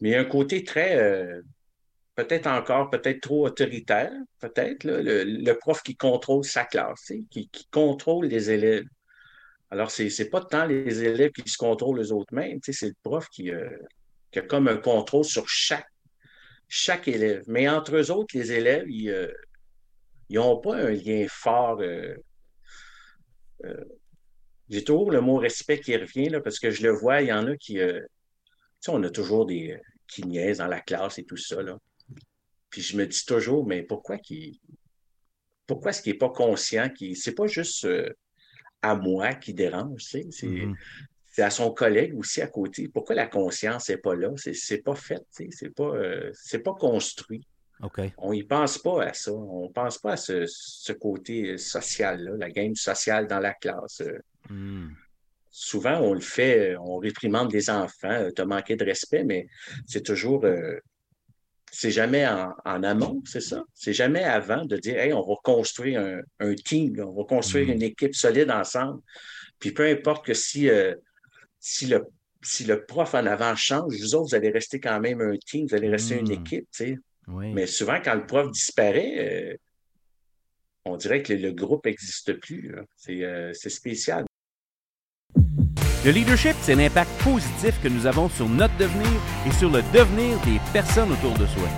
Mais il y a un côté très, euh, peut-être encore, peut-être trop autoritaire, peut-être, le, prof qui contrôle sa classe, qui, contrôle les élèves. Alors, ce n'est pas tant les élèves qui se contrôlent eux autres mêmes, c'est le prof qui, euh, qui, a comme un contrôle sur chaque, chaque élève. Mais entre eux autres, les élèves, ils n'ont euh, pas un lien fort. J'ai toujours le mot respect qui revient, parce que je le vois, il y en a qui. Sais, on a toujours des qui niaisent dans la classe et tout ça. Là. Puis je me dis toujours, mais pourquoi qu'il pourquoi est-ce qu'il n'est pas conscient qu'il c'est pas juste euh, à moi qui dérange, tu sais, mm-hmm. c'est à son collègue aussi à côté. Pourquoi la conscience n'est pas là? C'est pas fait, tu sais, c'est pas, euh, pas construit. On n'y pense pas à ça. On ne pense pas à ce, côté social-là, la game sociale dans la classe. Mm. Souvent, on le fait, on réprimande des enfants, tu as manqué de respect, mais c'est toujours c'est jamais en, amont, c'est ça? C'est jamais avant de dire, hey, on va construire un, team, on va construire une mm. équipe solide ensemble. Puis peu importe que si, euh, si, le, si le prof en avant change, vous autres, vous allez rester quand même un team, vous allez rester une mm. équipe, tu sais. Mais souvent, quand le prof disparaît, euh, on dirait que le, groupe n'existe plus. Euh, c'est spécial. Le leadership, c'est l'impact positif que nous avons sur notre devenir et sur le devenir des personnes autour de soi.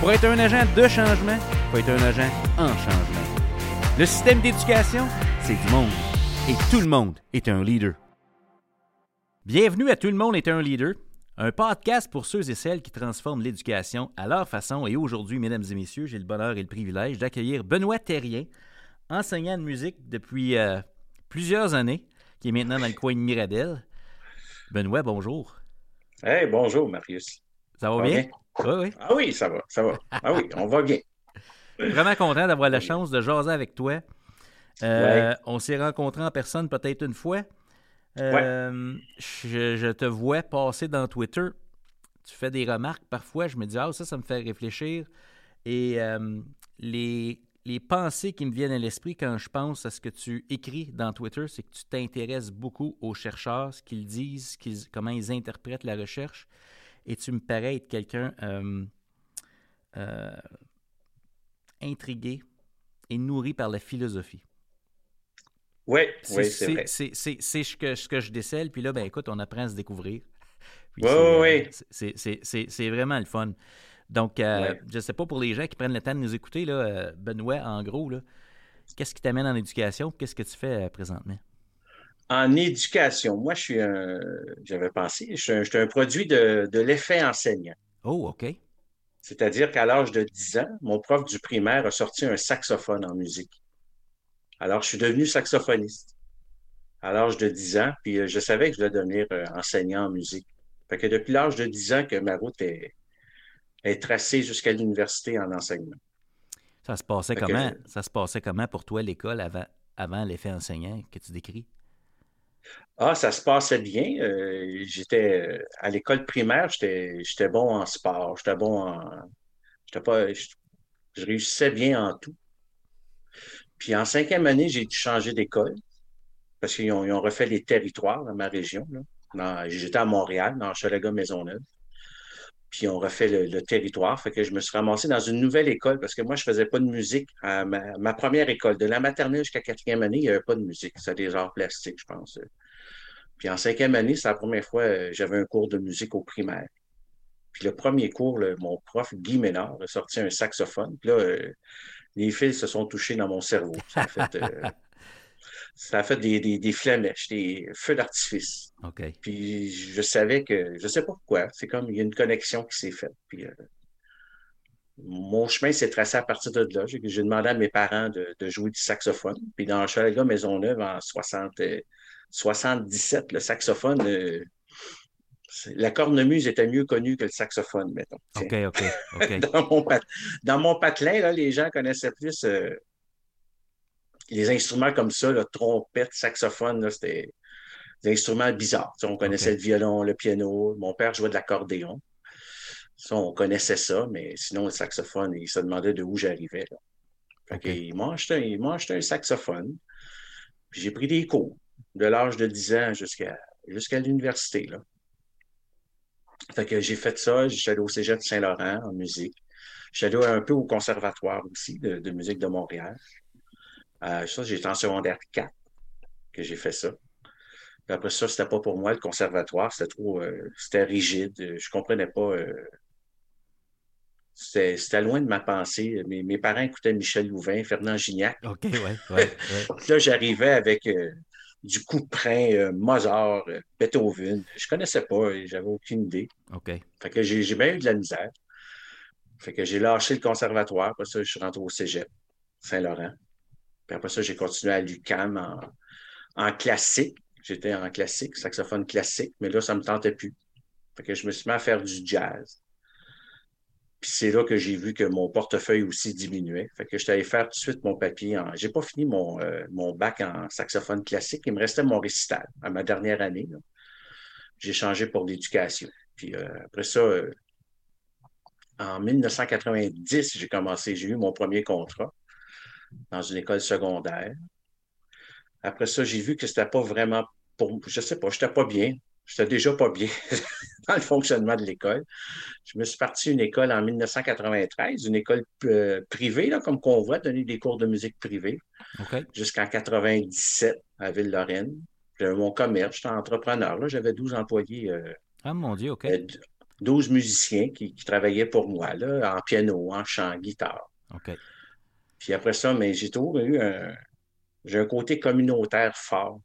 Pour être un agent de changement, il faut être un agent en changement. Le système d'éducation, c'est du monde. Et tout le monde est un leader. Bienvenue à Tout le monde est un leader, un podcast pour ceux et celles qui transforment l'éducation à leur façon. Et aujourd'hui, mesdames et messieurs, j'ai le bonheur et le privilège d'accueillir Benoît Terrien, enseignant de musique depuis euh, plusieurs années qui est maintenant dans le coin de Miradel. Benoît, bonjour. Hey, bonjour, Marius. Ça va, bien? Oui, oui. Ah oui, ça va, ça va. Ah oui, on va bien. Vraiment content d'avoir la chance de jaser avec toi. Euh, on s'est rencontrés en personne peut-être une fois. Euh, je, te vois passer dans Twitter. Tu fais des remarques parfois. Je me dis, ah, ça, ça me fait réfléchir. Et euh, les les pensées qui me viennent à l'esprit quand je pense à ce que tu écris dans Twitter, c'est que tu t'intéresses beaucoup aux chercheurs, ce qu'ils disent, comment ils interprètent la recherche, et tu me parais être quelqu'un euh, euh, intrigué et nourri par la philosophie. Oui, oui, c'est vrai. C'est ce que, ce que je décèle, puis là, ben écoute, on apprend à se découvrir. oui, oui, oui. C'est vraiment le fun. Donc, euh, je ne sais pas pour les gens qui prennent le temps de nous écouter, là, euh, Benoît, en gros, qu'est-ce qui t'amène en éducation? Qu'est-ce que tu fais euh, présentement? En éducation, moi, je suis un, j'avais pensé, je suis un, produit de, l'effet enseignant. Oh, OK. C'est-à-dire qu'à l'âge de 10 ans, mon prof du primaire a sorti un saxophone en musique. Alors, je suis devenu saxophoniste à l'âge de 10 ans, puis je savais que je devais devenir enseignant en musique. Fait que depuis l'âge de 10 ans que ma route est, est tracé jusqu'à l'université en enseignement. Ça se passait comment? Ça se passait comment pour toi l'école avant, avant l'effet enseignant que tu décris? Ah, ça se passait bien. Euh, j'étais à l'école primaire, j'étais bon en sport, j'étais bon en. J'étais pas. Je, réussissais bien en tout. Puis en cinquième année, j'ai dû changer d'école parce qu'ils ont, refait les territoires dans ma région. J'étais à Montréal, dans Chalaga Maisonneuve puis on refait le, territoire. Fait que je me suis ramassé dans une nouvelle école parce que moi, je faisais pas de musique à ma, première école. De la maternelle jusqu'à quatrième année, il n'y avait pas de musique. C'était des arts plastiques, je pense. Puis en cinquième année, c'est la première fois que euh, j'avais un cours de musique au primaire. Puis le premier cours, mon prof, Guy Ménard, a sorti un saxophone. Puis là, euh, les fils se sont touchés dans mon cerveau. Euh, ça a fait des, des, des flamèches, des feux d'artifice. Puis je savais que, je ne sais pas pourquoi, c'est comme il y a une connexion qui s'est faite. Puis euh, mon chemin s'est tracé à partir de là. J'ai demandé à mes parents de, de, jouer du saxophone. Puis dans Chalaga Maisonneuve, en 60, 77, le saxophone, euh, la cornemuse était mieux connue que le saxophone, mettons. OK, OK, dans, mon dans, mon patelin, là, les gens connaissaient plus euh, les instruments comme ça, le trompette, saxophone, c'était des instruments bizarres. on connaissait le violon, le piano. Mon père jouait de l'accordéon. on connaissait ça, mais sinon, le saxophone, il se demandait de où j'arrivais. Il m'a acheté, un saxophone. J'ai pris des cours de l'âge de 10 ans jusqu'à jusqu'à l'université. Fait que j'ai fait ça. J'ai allé au Cégep de Saint-Laurent en musique. Allé un peu au conservatoire aussi de, musique de Montréal. Euh, ça, j'étais en secondaire 4 que j'ai fait ça. après ça, c'était pas pour moi le conservatoire. C'était trop, euh, c'était rigide. Je comprenais pas. Euh, c'était loin de ma pensée. Mes, mes, parents écoutaient Michel Louvain, Fernand Gignac. OK, ouais, ouais, là, j'arrivais avec du Couperin, euh, Mozart, euh, Beethoven. Je connaissais pas, j'avais aucune idée. OK. Fait que j'ai bien eu de la misère. Fait que j'ai lâché le conservatoire. Après ça, je suis rentré au Cégep, Saint-Laurent. Puis après ça, j'ai continué à l'UQAM en, en classique. J'étais en classique, saxophone classique, mais là, ça ne me tentait plus. Fait que je me suis mis à faire du jazz. Puis c'est là que j'ai vu que mon portefeuille aussi diminuait. Fait que je allé faire tout de suite mon papier. En... J'ai pas fini mon, euh, mon bac en saxophone classique. Il me restait mon récital à ma dernière année. J'ai changé pour l'éducation. Puis euh, après ça, euh, en 1990, j'ai commencé, j'ai eu mon premier contrat dans une école secondaire. Après ça, j'ai vu que c'était pas vraiment pour, je sais pas, j'étais pas bien. J'étais déjà pas bien dans le fonctionnement de l'école. Je me suis parti une école en 1993, une école euh, privée, là, comme qu'on voit, donner des cours de musique privée, jusqu'en 97 à Ville-Lorraine. J'avais mon commerce, j'étais entrepreneur. J'avais 12 employés. Euh, ah, mon Dieu, OK. 12 euh, musiciens qui, travaillaient pour moi, là, en piano, en chant, en guitare. OK. Puis après ça, mais j'ai toujours eu un, j'ai un côté communautaire fort.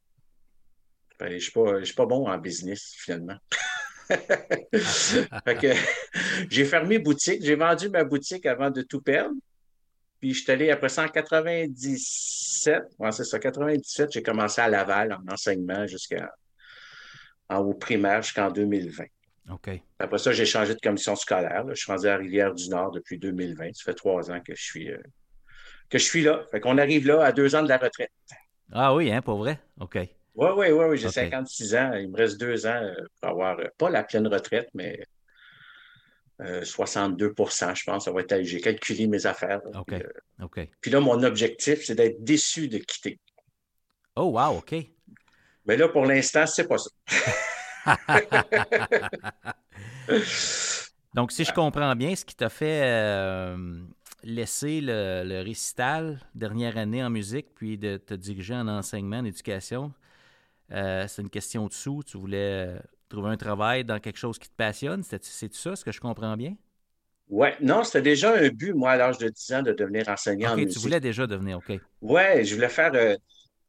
Ben, je ne suis, pas bon en business, finalement. j'ai fermé boutique. J'ai vendu ma boutique avant de tout perdre. Puis je suis allé après ça en 97. c'est ça, 97, j'ai commencé à Laval en enseignement jusqu'à en haut primaire jusqu'en 2020. OK. Après ça, j'ai changé de commission scolaire. Je suis rendu à Rivière-du-Nord depuis 2020. Ça fait trois ans que je suis, euh, que je suis là. Fait qu'on arrive là à deux ans de la retraite. Ah oui, hein, pour vrai? OK. Oui, oui, oui, oui. J'ai 56 ans. Il me reste deux ans euh, pour avoir, euh, pas la pleine retraite, mais 62% euh, je pense. Ça va être, j'ai calculé mes affaires. OK. OK. Puis là, mon objectif, c'est d'être déçu de quitter. Oh, wow, OK. Mais là, pour l'instant, c'est pas ça. Donc, si je comprends bien, ce qui t'a fait laisser le, récital, dernière année en musique, puis de te diriger en enseignement, en éducation, euh, c'est une question de sous. Tu voulais euh, trouver un travail dans quelque chose qui te passionne. C'est ça, ce que je comprends bien? Oui, non, c'était déjà un but, moi, à l'âge de 10 ans, de devenir enseignant OK, tu voulais déjà devenir, OK. Oui, je voulais faire. Euh,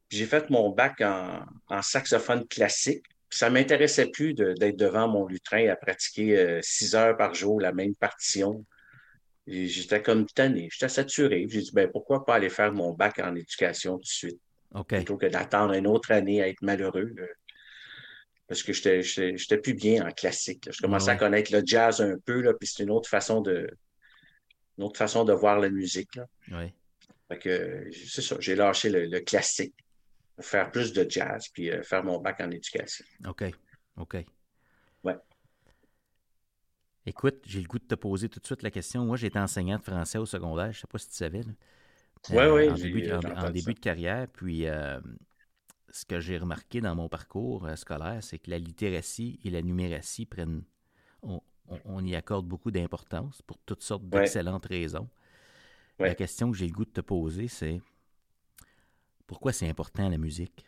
j'ai fait mon bac en, saxophone classique. Ça ne m'intéressait plus d'être devant mon lutrin à pratiquer six heures par jour la même partition. J'étais comme tanné, j'étais saturé. J'ai dit, ben, pourquoi pas aller faire mon bac en éducation tout de suite? Plutôt que d'attendre une autre année à être malheureux. parce que je n'étais plus bien en classique. Je commençais à connaître le jazz un peu, là, puis c'est une autre façon de une autre façon de voir la musique. Là. que c'est ça, j'ai lâché le, classique pour faire plus de jazz puis euh, faire mon bac en éducation. OK. OK. Écoute, j'ai le goût de te poser tout de suite la question. Moi, j'étais enseignant de français au secondaire. Je ne sais pas si tu savais. Oui, oui. En, début, en, début de carrière. Puis, euh, ce que j'ai remarqué dans mon parcours euh, scolaire, c'est que la littératie et la numératie prennent. On, y accorde beaucoup d'importance pour toutes sortes d'excellentes raisons. La question que j'ai le goût de te poser, c'est pourquoi c'est important la musique?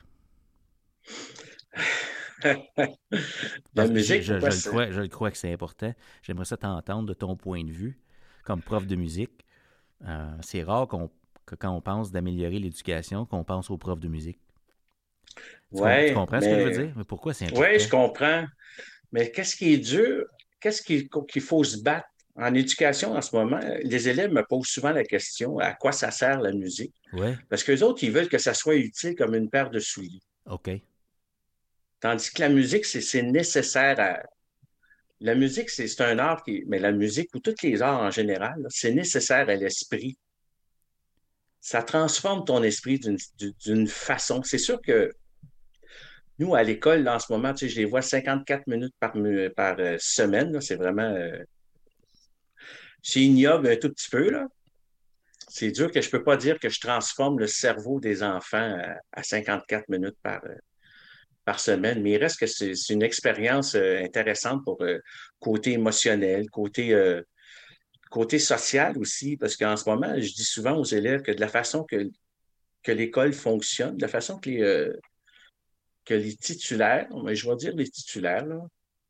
La musique, je, le crois, je, le crois, que c'est important. J'aimerais ça t'entendre de ton point de vue comme prof de musique. Euh, c'est rare qu'on que quand on pense d'améliorer l'éducation, qu'on pense aux profs de musique. Tu, ouais, tu comprends ce que je veux dire? Mais pourquoi c'est important? Oui, je comprends. Mais qu'est-ce qui est dur? Qu'est-ce qu'il faut se battre? En éducation, en ce moment, les élèves me posent souvent la question à quoi ça sert la musique? Ouais. Parce qu'eux autres, ils veulent que ça soit utile comme une paire de souliers. OK. Tandis que la musique, c'est nécessaire à. La musique, c'est un art qui. Mais la musique, ou tous les arts en général, c'est nécessaire à l'esprit ça transforme ton esprit d'une façon. C'est sûr que nous, à l'école, en ce moment, je les vois 54 minutes par, euh, semaine. C'est vraiment. Euh, c'est ignoble un tout petit peu. C'est dur que je ne peux pas dire que je transforme le cerveau des enfants à, 54 minutes par, euh, par semaine, mais il reste que c'est une expérience intéressante pour côté émotionnel, côté, côté social aussi, parce qu'en ce moment, je dis souvent aux élèves que de la façon que, que l'école fonctionne, de la façon que les, que les titulaires, je vais dire les titulaires,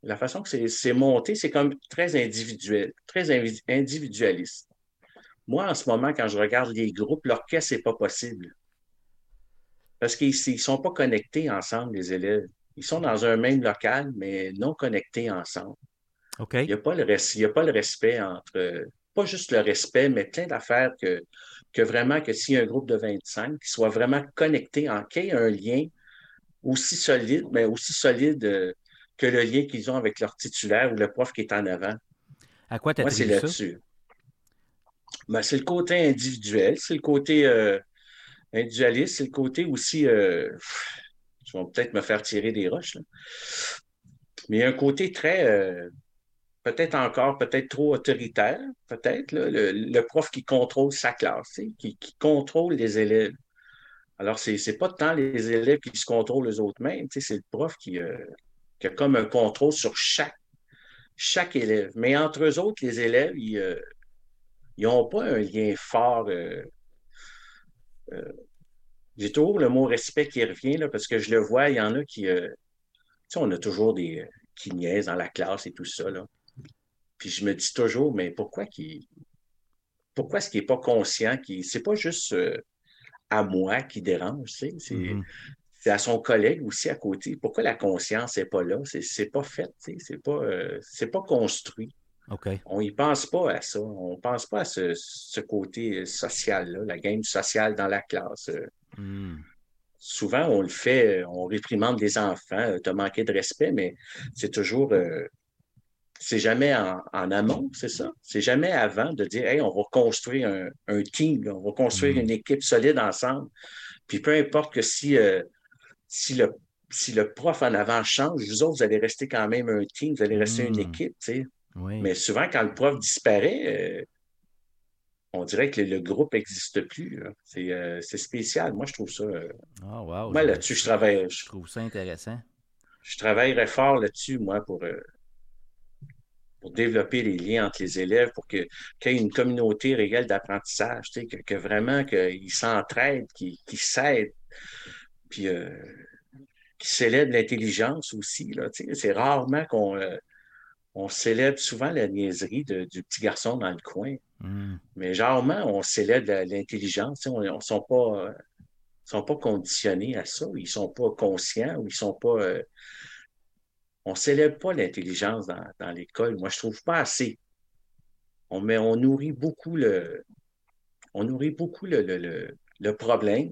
la façon que c'est monté, c'est comme très individuel, très individualiste. Moi, en ce moment, quand je regarde les groupes, l'orchestre, n'est pas possible. Parce qu'ils ne sont pas connectés ensemble, les élèves. Ils sont dans un même local, mais non connectés ensemble. Il n'y a, pas le, a pas le respect entre, pas juste le respect, mais plein d'affaires que, que vraiment, que s'il y a un groupe de 25 qui soit vraiment connecté, en qu'il y ait un lien aussi solide, mais aussi solide euh, que le lien qu'ils ont avec leur titulaire ou le prof qui est en avant. À quoi tu Moi, c'est là-dessus. Ben, c'est le côté individuel, c'est le côté euh, individualiste, c'est le côté aussi. Euh, vais peut-être me faire tirer des roches. Mais il y a un côté très. peut-être encore, peut-être trop autoritaire, peut-être, le, prof qui contrôle sa classe, qui, qui contrôle les élèves. Alors, ce n'est pas tant les élèves qui se contrôlent eux-mêmes, c'est le prof euh, qui, a comme un contrôle sur chaque, chaque élève. Mais entre eux autres, les élèves, ils n'ont euh, pas un lien fort. Euh, j'ai toujours le mot respect qui revient, là, parce que je le vois, il y en a qui. tu sais, on a toujours des qui niaisent dans la classe et tout ça. Là. Puis je me dis toujours, mais pourquoi qui pourquoi est-ce qu'il n'est pas conscient qu'il. C'est pas juste à moi qui dérange, mm-hmm. c'est à son collègue aussi à côté. Pourquoi la conscience n'est pas là? C'est pas fait, c'est pas, euh, pas construit. On n'y pense pas à ça. On ne pense pas à ce, côté social-là, la game sociale dans la classe. Mm. Souvent, on le fait, on réprimande les enfants, tu as manqué de respect, mais c'est toujours euh, c'est jamais en, amont, c'est ça? C'est jamais avant de dire, hey, on va construire un, team, on va construire mm. une équipe solide ensemble. Puis peu importe que si, euh, si, le, si le prof en avant change, vous autres, vous allez rester quand même un team, vous allez rester une mm. équipe, tu sais. Mais souvent, quand le prof disparaît, euh, on dirait que le, groupe n'existe plus. Euh, c'est spécial. Moi, je trouve ça. Oh, moi, là-dessus, je travaille. Je, trouve ça intéressant. Je travaillerais fort là-dessus, moi, pour pour développer les liens entre les élèves, pour qu'il y ait une communauté réelle d'apprentissage, que, que, vraiment qu'ils s'entraident, qu'ils s'aident, puis euh, qu'ils célèbrent l'intelligence aussi. C'est rarement qu'on euh, on célèbre souvent la niaiserie du petit garçon dans le coin, hmm. mais rarement on célèbre l'intelligence. On ne sont pas, sont pas conditionnés à ça, ils ne sont pas conscients ou ils sont pas... Euh, on ne célèbre pas l'intelligence dans, l'école. Moi, je ne trouve pas assez. On, met, on nourrit beaucoup le, on nourrit beaucoup le, problème,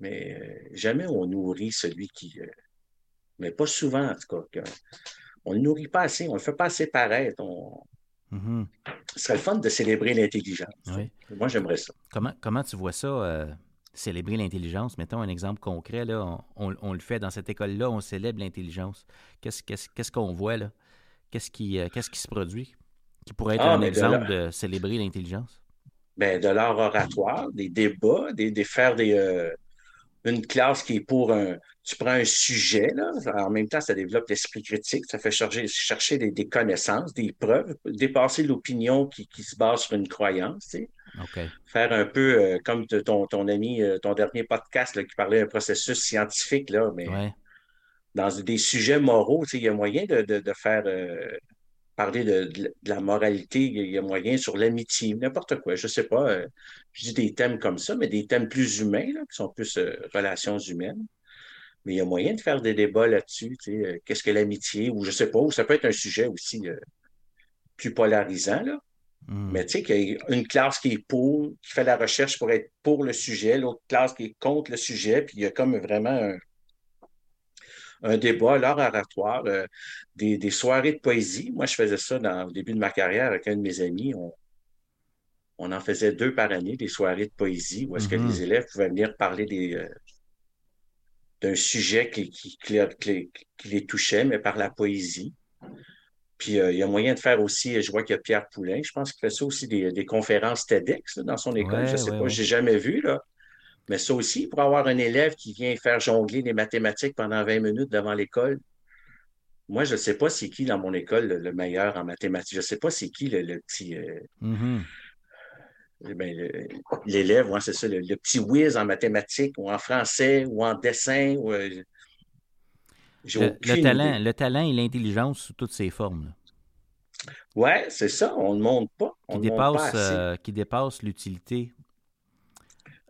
mais euh, jamais on nourrit celui qui. Euh, mais pas souvent, en tout cas. On ne nourrit pas assez, on ne le fait pas assez paraître. Mm-hmm. Ce serait le fun de célébrer l'intelligence. Moi, j'aimerais ça. Comment, comment tu vois ça? Euh, célébrer l'intelligence? Mettons un exemple concret, là, on, le fait dans cette école-là, on célèbre l'intelligence. Qu'est-ce qu'on voit là? Qu'est-ce qui, euh, qu'est-ce qui se produit qui pourrait être ah, un exemple de, célébrer l'intelligence? Ben, de l'art oratoire, des débats, des, des faire des, euh, une classe qui est pour un. Tu prends un sujet, là, en même temps, ça développe l'esprit critique, ça fait chercher, chercher des, connaissances, des preuves, dépasser l'opinion qui, qui, se base sur une croyance. Tu sais. Faire un peu euh, comme ton, ton ami, euh, ton dernier podcast là, qui parlait d'un processus scientifique, là, mais dans des sujets moraux, tu sais, il y a moyen de, de, de faire. Euh, parler de, la moralité, il y a moyen sur l'amitié, n'importe quoi. Je ne sais pas, euh, je dis des thèmes comme ça, mais des thèmes plus humains, qui sont plus euh, relations humaines. Mais il y a moyen de faire des débats là-dessus. Euh, qu'est-ce que l'amitié? Ou je ne sais pas, ou ça peut être un sujet aussi plus polarisant. Là. Hmm. Mais tu sais, qu'il y a une classe qui est pour, qui fait la recherche pour être pour le sujet, l'autre classe qui est contre le sujet, puis il y a comme vraiment un, un débat, l'art oratoire, euh, des, soirées de poésie. Moi, je faisais ça dans, au début de ma carrière avec un de mes amis. On, en faisait deux par année, des soirées de poésie, où est-ce que mm-hmm. les élèves pouvaient venir parler des, euh, d'un sujet qui, qui, les touchait, mais par la poésie. Puis euh, il y a moyen de faire aussi, je vois qu'il y a Pierre Poulain, je pense qu'il fait ça aussi des, conférences TEDx dans son école. je ne sais pas, je n'ai jamais vu, là. Mais ça aussi, pour avoir un élève qui vient faire jongler des mathématiques pendant 20 minutes devant l'école, moi, je ne sais pas c'est qui dans mon école le, meilleur en mathématiques. Je ne sais pas c'est qui le, petit. Euh, mm-hmm. eh ben, l'élève, c'est ça, le, petit whiz en mathématiques ou en français ou en dessin. Euh, le, talent, le talent et l'intelligence sous toutes ses formes. Oui, c'est ça, on ne montre pas. qui, dépasse, euh, qui dépasse l'utilité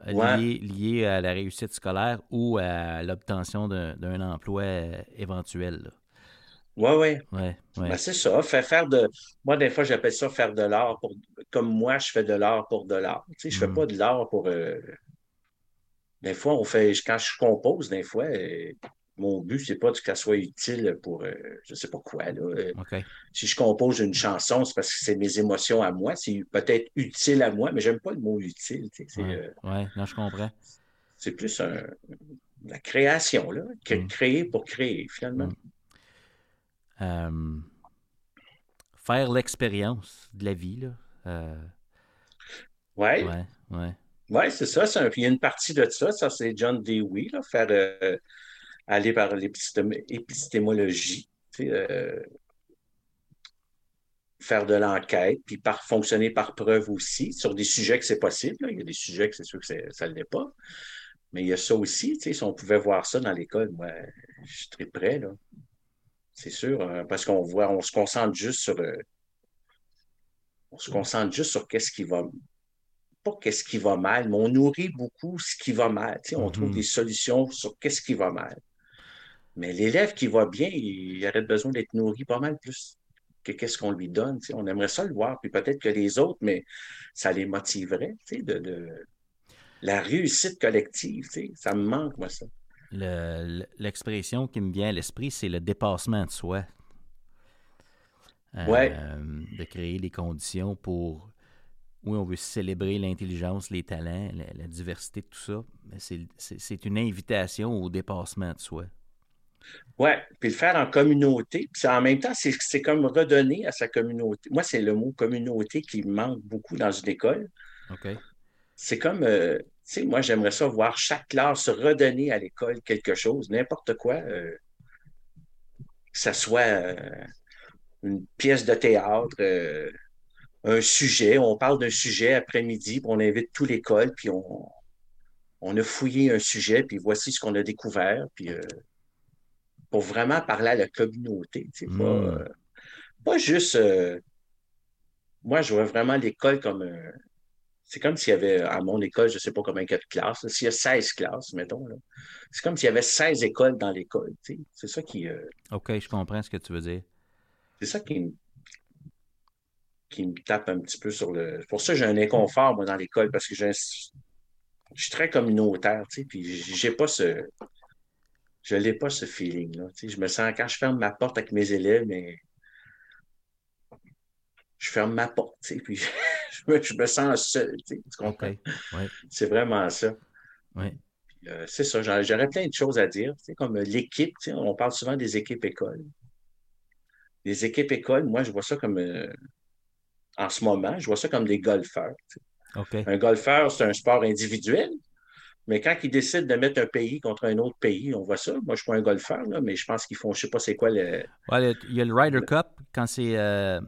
euh, liée, à la réussite scolaire ou à l'obtention d'un emploi euh, éventuel. Oui, oui. Ouais, ben, c'est ça. faire de. Moi, des fois, j'appelle ça faire de l'art pour. Comme moi, je fais de l'art pour de l'art. Tu sais, je ne fais mm. pas de l'art pour. Des fois, on fait. Quand je compose, des fois, mon but, c'est pas que ça soit utile pour je euh, je sais pas quoi. Là. Euh, si je compose une chanson, c'est parce que c'est mes émotions à moi. C'est peut-être utile à moi, mais j'aime pas le mot utile. Oui, euh, ouais, non, je comprends. C'est plus la création, là. Mm. Créer pour créer, finalement. Mm. faire l'expérience de la vie, là. Oui. Ouais, ouais. Oui, c'est ça. il y a une partie de ça. Ça, c'est John Dewey, là, faire aller par l'épistémologie, euh, faire de l'enquête, puis par fonctionner par preuve aussi, sur des sujets que c'est possible. Il y a des sujets que c'est sûr que ça ne l'est pas. Mais il y a ça aussi, si on pouvait voir ça dans l'école, moi, je suis très prêt, là. C'est sûr, hein, parce qu'on voit, on se concentre juste sur. Euh, on se concentre juste sur qu'est-ce qui va pas qu'est-ce qui va mal, mais on nourrit beaucoup ce qui va mal. On trouve mm-hmm. des solutions sur qu'est-ce qui va mal. Mais l'élève qui va bien, il aurait besoin d'être nourri pas mal plus que qu'est-ce qu'on lui donne. On aimerait ça le voir, puis peut-être que les autres, mais ça les motiverait, de, de, la réussite collective. Ça me manque, moi, ça. L'expression qui me vient à l'esprit, c'est le dépassement de soi. Euh, de créer les conditions pour oui, on veut célébrer l'intelligence, les talents, la, la, diversité, tout ça, mais c'est une invitation au dépassement de soi. Oui, puis le faire en communauté. Puis en même temps, c'est comme redonner à sa communauté. Moi, c'est le mot communauté qui me manque beaucoup dans une école. OK. C'est comme, euh, tu sais, moi, j'aimerais ça voir chaque classe se redonner à l'école quelque chose, n'importe quoi. Euh, que ce soit euh, une pièce de théâtre, un sujet. On parle d'un sujet après-midi, puis on invite toute l'école, puis on, on a fouillé un sujet, puis voici ce qu'on a découvert. Puis pour vraiment parler à la communauté. Pas, hmm. euh, pas juste. Euh, moi, je vois vraiment l'école comme. c'est comme s'il y avait, à mon école, je ne sais pas combien il y a de classes, s'il y a 16 classes, mettons. C'est comme s'il y avait 16 écoles dans l'école. C'est ça qui. Euh, OK, je comprends ce que tu veux dire. C'est ça qui me qui me tape un petit peu sur le. Pour ça, j'ai un inconfort, moi, dans l'école, parce que je suis très communautaire, tu sais, puis j'ai pas ce je n'ai pas ce feeling-là. Je me sens, quand je ferme ma porte avec mes élèves, mais je ferme ma porte, puis je me, sens seul, tu comprends? C'est vraiment ça. Euh, c'est ça, j'aurais plein de choses à dire, comme l'équipe, on parle souvent des équipes écoles. Les équipes écoles, moi, je vois ça comme, euh, en ce moment, je vois ça comme des golfeurs. Un golfeur, c'est un sport individuel, mais quand ils décident de mettre un pays contre un autre pays, on voit ça. Moi, je ne suis pas un golfeur, mais je pense qu'ils font, je ne sais pas c'est quoi le. il y a le Ryder Cup quand c'est euh,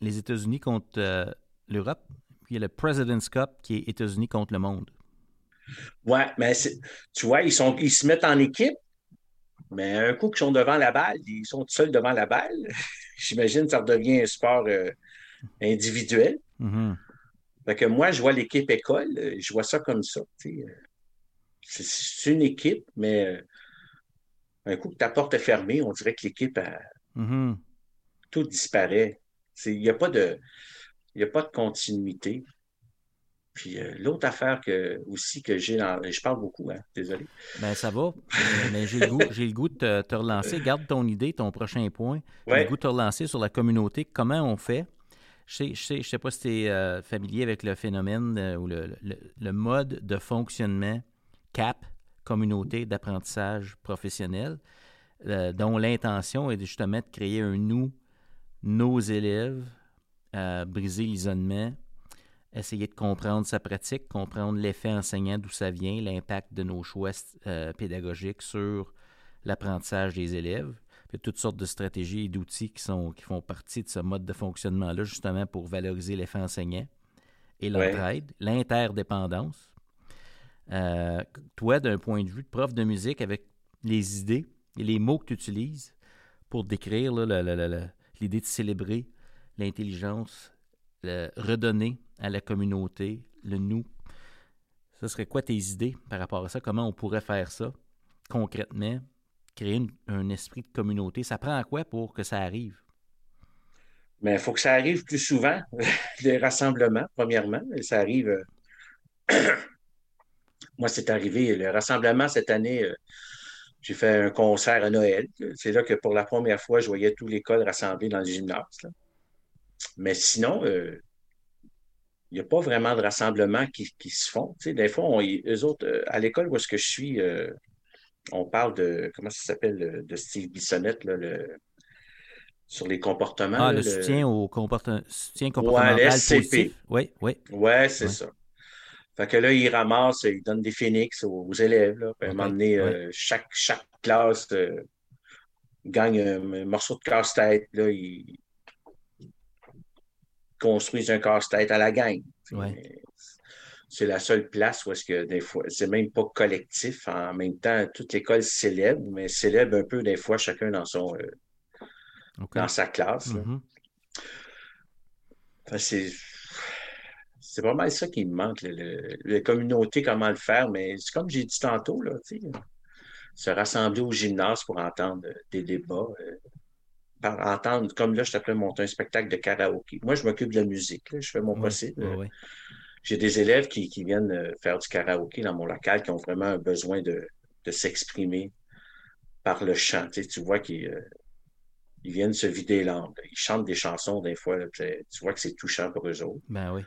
les États-Unis contre euh, l'Europe. Puis il y a le President's Cup qui est États-Unis contre le monde. Oui, mais tu vois, ils, sont, ils se mettent en équipe, mais un coup qu'ils sont devant la balle, ils sont seuls devant la balle. J'imagine que ça redevient un sport euh, individuel. Mm-hmm. Fait que moi, je vois l'équipe école, je vois ça comme ça c'est une équipe, mais euh, un coup que ta porte est fermée, on dirait que l'équipe a mm-hmm. tout disparaît. Il n'y a pas de a pas de continuité. Puis euh, l'autre affaire que, aussi que j'ai dans. Je parle beaucoup, hein, désolé. Ben ça va. Mais j'ai le goût, j'ai le goût de te, relancer. Garde ton idée, ton prochain point. J'ai le goût de te relancer sur la communauté. Comment on fait? Je sais, je sais, je sais pas si tu es euh, familier avec le phénomène ou le, le, mode de fonctionnement CAP, Communauté d'apprentissage professionnel, euh, dont l'intention est justement de créer un nous, nos élèves, briser l'isolement essayer de comprendre sa pratique, comprendre l'effet enseignant, d'où ça vient, l'impact de nos choix euh, pédagogiques sur l'apprentissage des élèves. Il y a toutes sortes de stratégies et d'outils qui, sont, qui font partie de ce mode de fonctionnement-là, justement pour valoriser l'effet enseignant et l'entraide, l'interdépendance. Euh, toi, d'un point de vue de prof de musique, avec les idées et les mots que tu utilises pour décrire l'idée de célébrer l'intelligence, redonner à la communauté le nous, ce serait quoi tes idées par rapport à ça? Comment on pourrait faire ça concrètement? Créer un esprit de communauté. Ça prend à quoi pour que ça arrive? Mais il faut que ça arrive plus souvent, les rassemblements, premièrement. Ça arrive. Moi, c'est arrivé, le rassemblement cette année, euh, j'ai fait un concert à Noël. C'est là que pour la première fois, je voyais tous l'école rassemblés dans le gymnase. Mais sinon, euh, il n'y a pas vraiment de rassemblements qui, se font. des fois, on, eux autres, euh, à l'école où est-ce que je suis, on parle de, comment ça s'appelle, de Steve Bissonnette, le, sur les comportements. Ah, le, soutien au comportement, soutien comportemental positif. Oui, oui. Oui, c'est ça. Fait que là, il ramasse, il donne des phoenix aux, élèves. Là, à un moment donné, euh, chaque, chaque classe gagne un, morceau de casse-tête. Là, il, construisent un casse-tête à la gang. C'est la seule place où est-ce que des fois, c'est même pas collectif. En même temps, toute l'école célèbre, mais célèbre un peu des fois chacun dans son euh, dans sa classe. Mm-hmm. c'est c'est pas mal ça qui me manque, la communauté, comment le faire, mais c'est comme j'ai dit tantôt, là, se rassembler au gymnase pour entendre des débats. Euh, entendre, comme là, je t'appelais monter un spectacle de karaoké. Moi, je m'occupe de la musique, je fais mon possible. J'ai des élèves qui, viennent euh, faire du karaoké dans mon local qui ont vraiment un besoin de, s'exprimer par le chant. Tu, vois qu'ils euh, viennent se vider l'âme. Ils chantent des chansons des fois. tu vois que c'est touchant pour eux autres. Ben oui.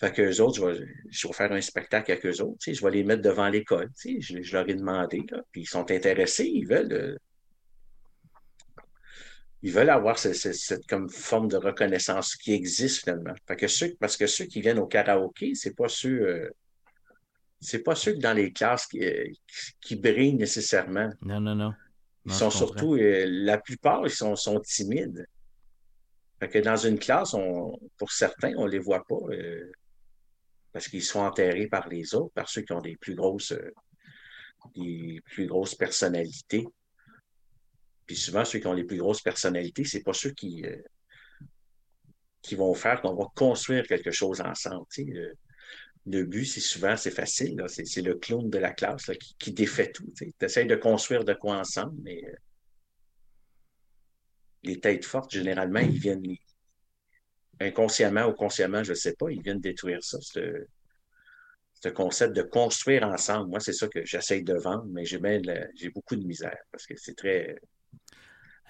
Fait qu'eux autres, je vais, faire un spectacle avec eux autres. je vais les mettre devant l'école. Je, leur ai demandé. puis ils sont intéressés. Ils veulent. Euh, ils veulent avoir cette, comme forme de reconnaissance qui existe finalement. que ceux, parce que ceux qui viennent au karaoké, c'est pas ceux, euh, c'est pas ceux dans les classes qui, euh, qui, brillent nécessairement. Non, non, non. ils sont surtout, euh, la plupart, ils sont, sont timides. Fait que dans une classe, on, pour certains, on les voit pas parce qu'ils sont enterrés par les autres, par ceux qui ont des plus grosses, des plus grosses personnalités. Puis souvent, ceux qui ont les plus grosses personnalités, c'est pas ceux qui, euh, qui vont faire qu'on va construire quelque chose ensemble. le, but, c'est souvent, c'est facile. C'est, le clown de la classe qui, défait tout. Tu essaies de construire de quoi ensemble, mais euh, les têtes fortes, généralement, ils viennent inconsciemment ou consciemment, je ne sais pas, ils viennent détruire ça, ce, concept de construire ensemble. Moi, c'est ça que j'essaye de vendre, mais j'ai, j'ai beaucoup de misère parce que c'est très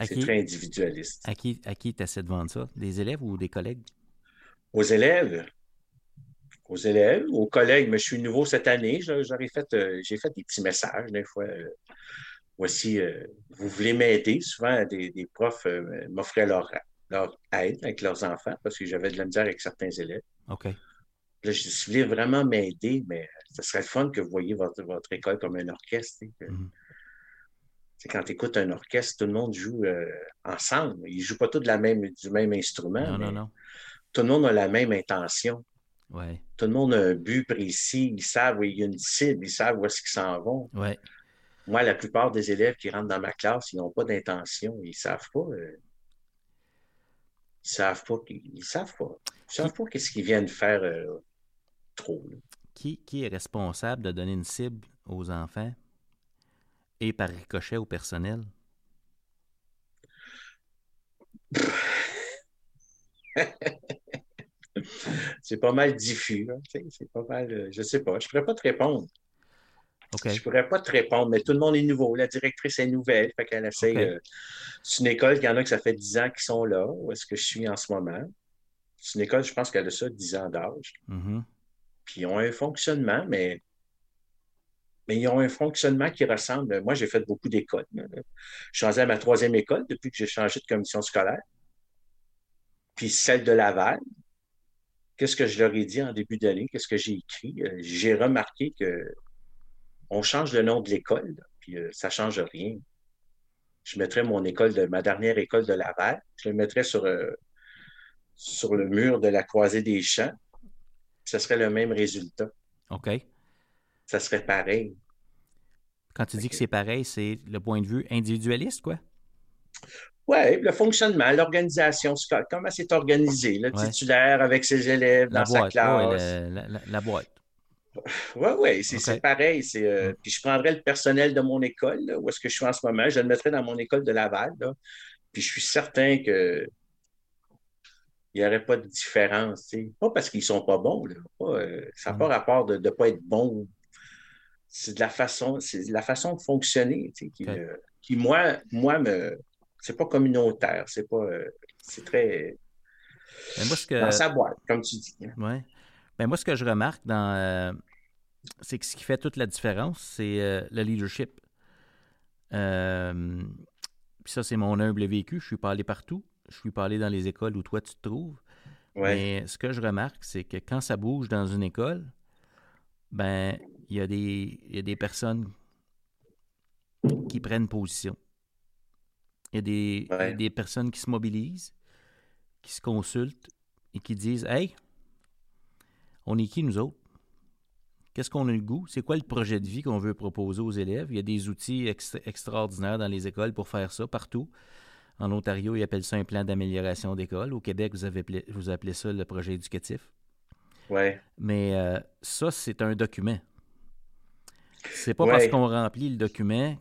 c'est très individualiste. À qui, à qui tu essaies de vendre ça? Des élèves ou des collègues? Aux élèves. Aux élèves, aux collègues. Mais je suis nouveau cette année. J'aurais fait, euh, j'ai fait des petits messages des fois. Euh, voici, euh, vous voulez m'aider? Souvent, des, profs m'offraient leur, leur aide avec leurs enfants parce que j'avais de la misère avec certains élèves. OK. Là, je dis, si vous voulez vraiment m'aider, mais ce serait fun que vous voyez votre, votre école comme un orchestre. C'est quand tu écoutes un orchestre, tout le monde joue euh, ensemble. Ils ne jouent pas tous la même, du même instrument. Non, non, non. Tout le monde a la même intention. Ouais. Tout le monde a un but précis. Ils savent où il y a une cible. Ils savent où est-ce qu'ils s'en vont. Ouais. Moi, la plupart des élèves qui rentrent dans ma classe, ils n'ont pas d'intention. Ils ne savent pas. Euh, ils savent pas. Ils savent pas. Ils savent pas qu'est-ce qu'ils viennent faire euh, trop. Qui, qui est responsable de donner une cible aux enfants et par ricochet au personnel? c'est pas mal diffus. C'est pas mal. Euh, je sais pas. Je pourrais pas te répondre. Je Je pourrais pas te répondre, mais tout le monde est nouveau. La directrice est nouvelle. Fait qu'elle essaie. Euh, c'est une école, il y en a que ça fait 10 ans qu'ils sont là. Où est-ce que je suis en ce moment? C'est une école, je pense qu'elle a ça 10 ans d'âge. Mm-hmm. Puis ils ont un fonctionnement, mais mais ils ont un fonctionnement qui ressemble. Moi, j'ai fait beaucoup d'écoles. Je suis rendu à ma troisième école depuis que j'ai changé de commission scolaire. Puis celle de Laval, qu'est-ce que je leur ai dit en début d'année? Qu'est-ce que j'ai écrit? Euh, j'ai remarqué que on change le nom de l'école, puis euh, ça ne change rien. Je mettrais mon école de ma dernière école de Laval, je le mettrais sur, euh, sur le mur de la croisée des champs. Ce serait le même résultat. OK. Ça serait pareil. Quand tu dis que c'est pareil, c'est le point de vue individualiste, quoi? Oui, le fonctionnement, l'organisation, comment c'est organisé, le titulaire avec ses élèves dans sa classe. la, boîte. Oui, oui, c'est pareil. Euh, puis je prendrais le personnel de mon école, où est-ce que je suis en ce moment, je le mettrais dans mon école de Laval. puis je suis certain que il n'y aurait pas de différence. Pas parce qu'ils ne sont pas bons. Euh, ça n'a pas rapport de ne pas être bon. C'est de la façon, c'est la façon de fonctionner qui, euh, qui, moi, moi me, c'est pas communautaire, c'est pas. C'est très. Moi, ce que... Dans sa boîte, comme tu dis. Hein. Oui. Ben, moi, ce que je remarque dans. Euh, c'est que ce qui fait toute la différence, c'est euh, le leadership. puis ça, c'est mon humble vécu. Je suis pas allé partout. Je suis pas allé dans les écoles où toi tu te trouves. Mais ce que je remarque, c'est que quand ça bouge dans une école, ben il y, a des, il y a des personnes qui prennent position. Il y a des, personnes qui se mobilisent, qui se consultent et qui disent Hey, on est qui nous autres? Qu'est-ce qu'on a le goût? C'est quoi le projet de vie qu'on veut proposer aux élèves? Il y a des outils extraordinaires dans les écoles pour faire ça partout. En Ontario, ils appellent ça un plan d'amélioration d'école. Au Québec, vous, avez, vous appelez ça le projet éducatif. Ouais. Mais euh, ça, c'est un document. C'est pas parce qu'on remplit le document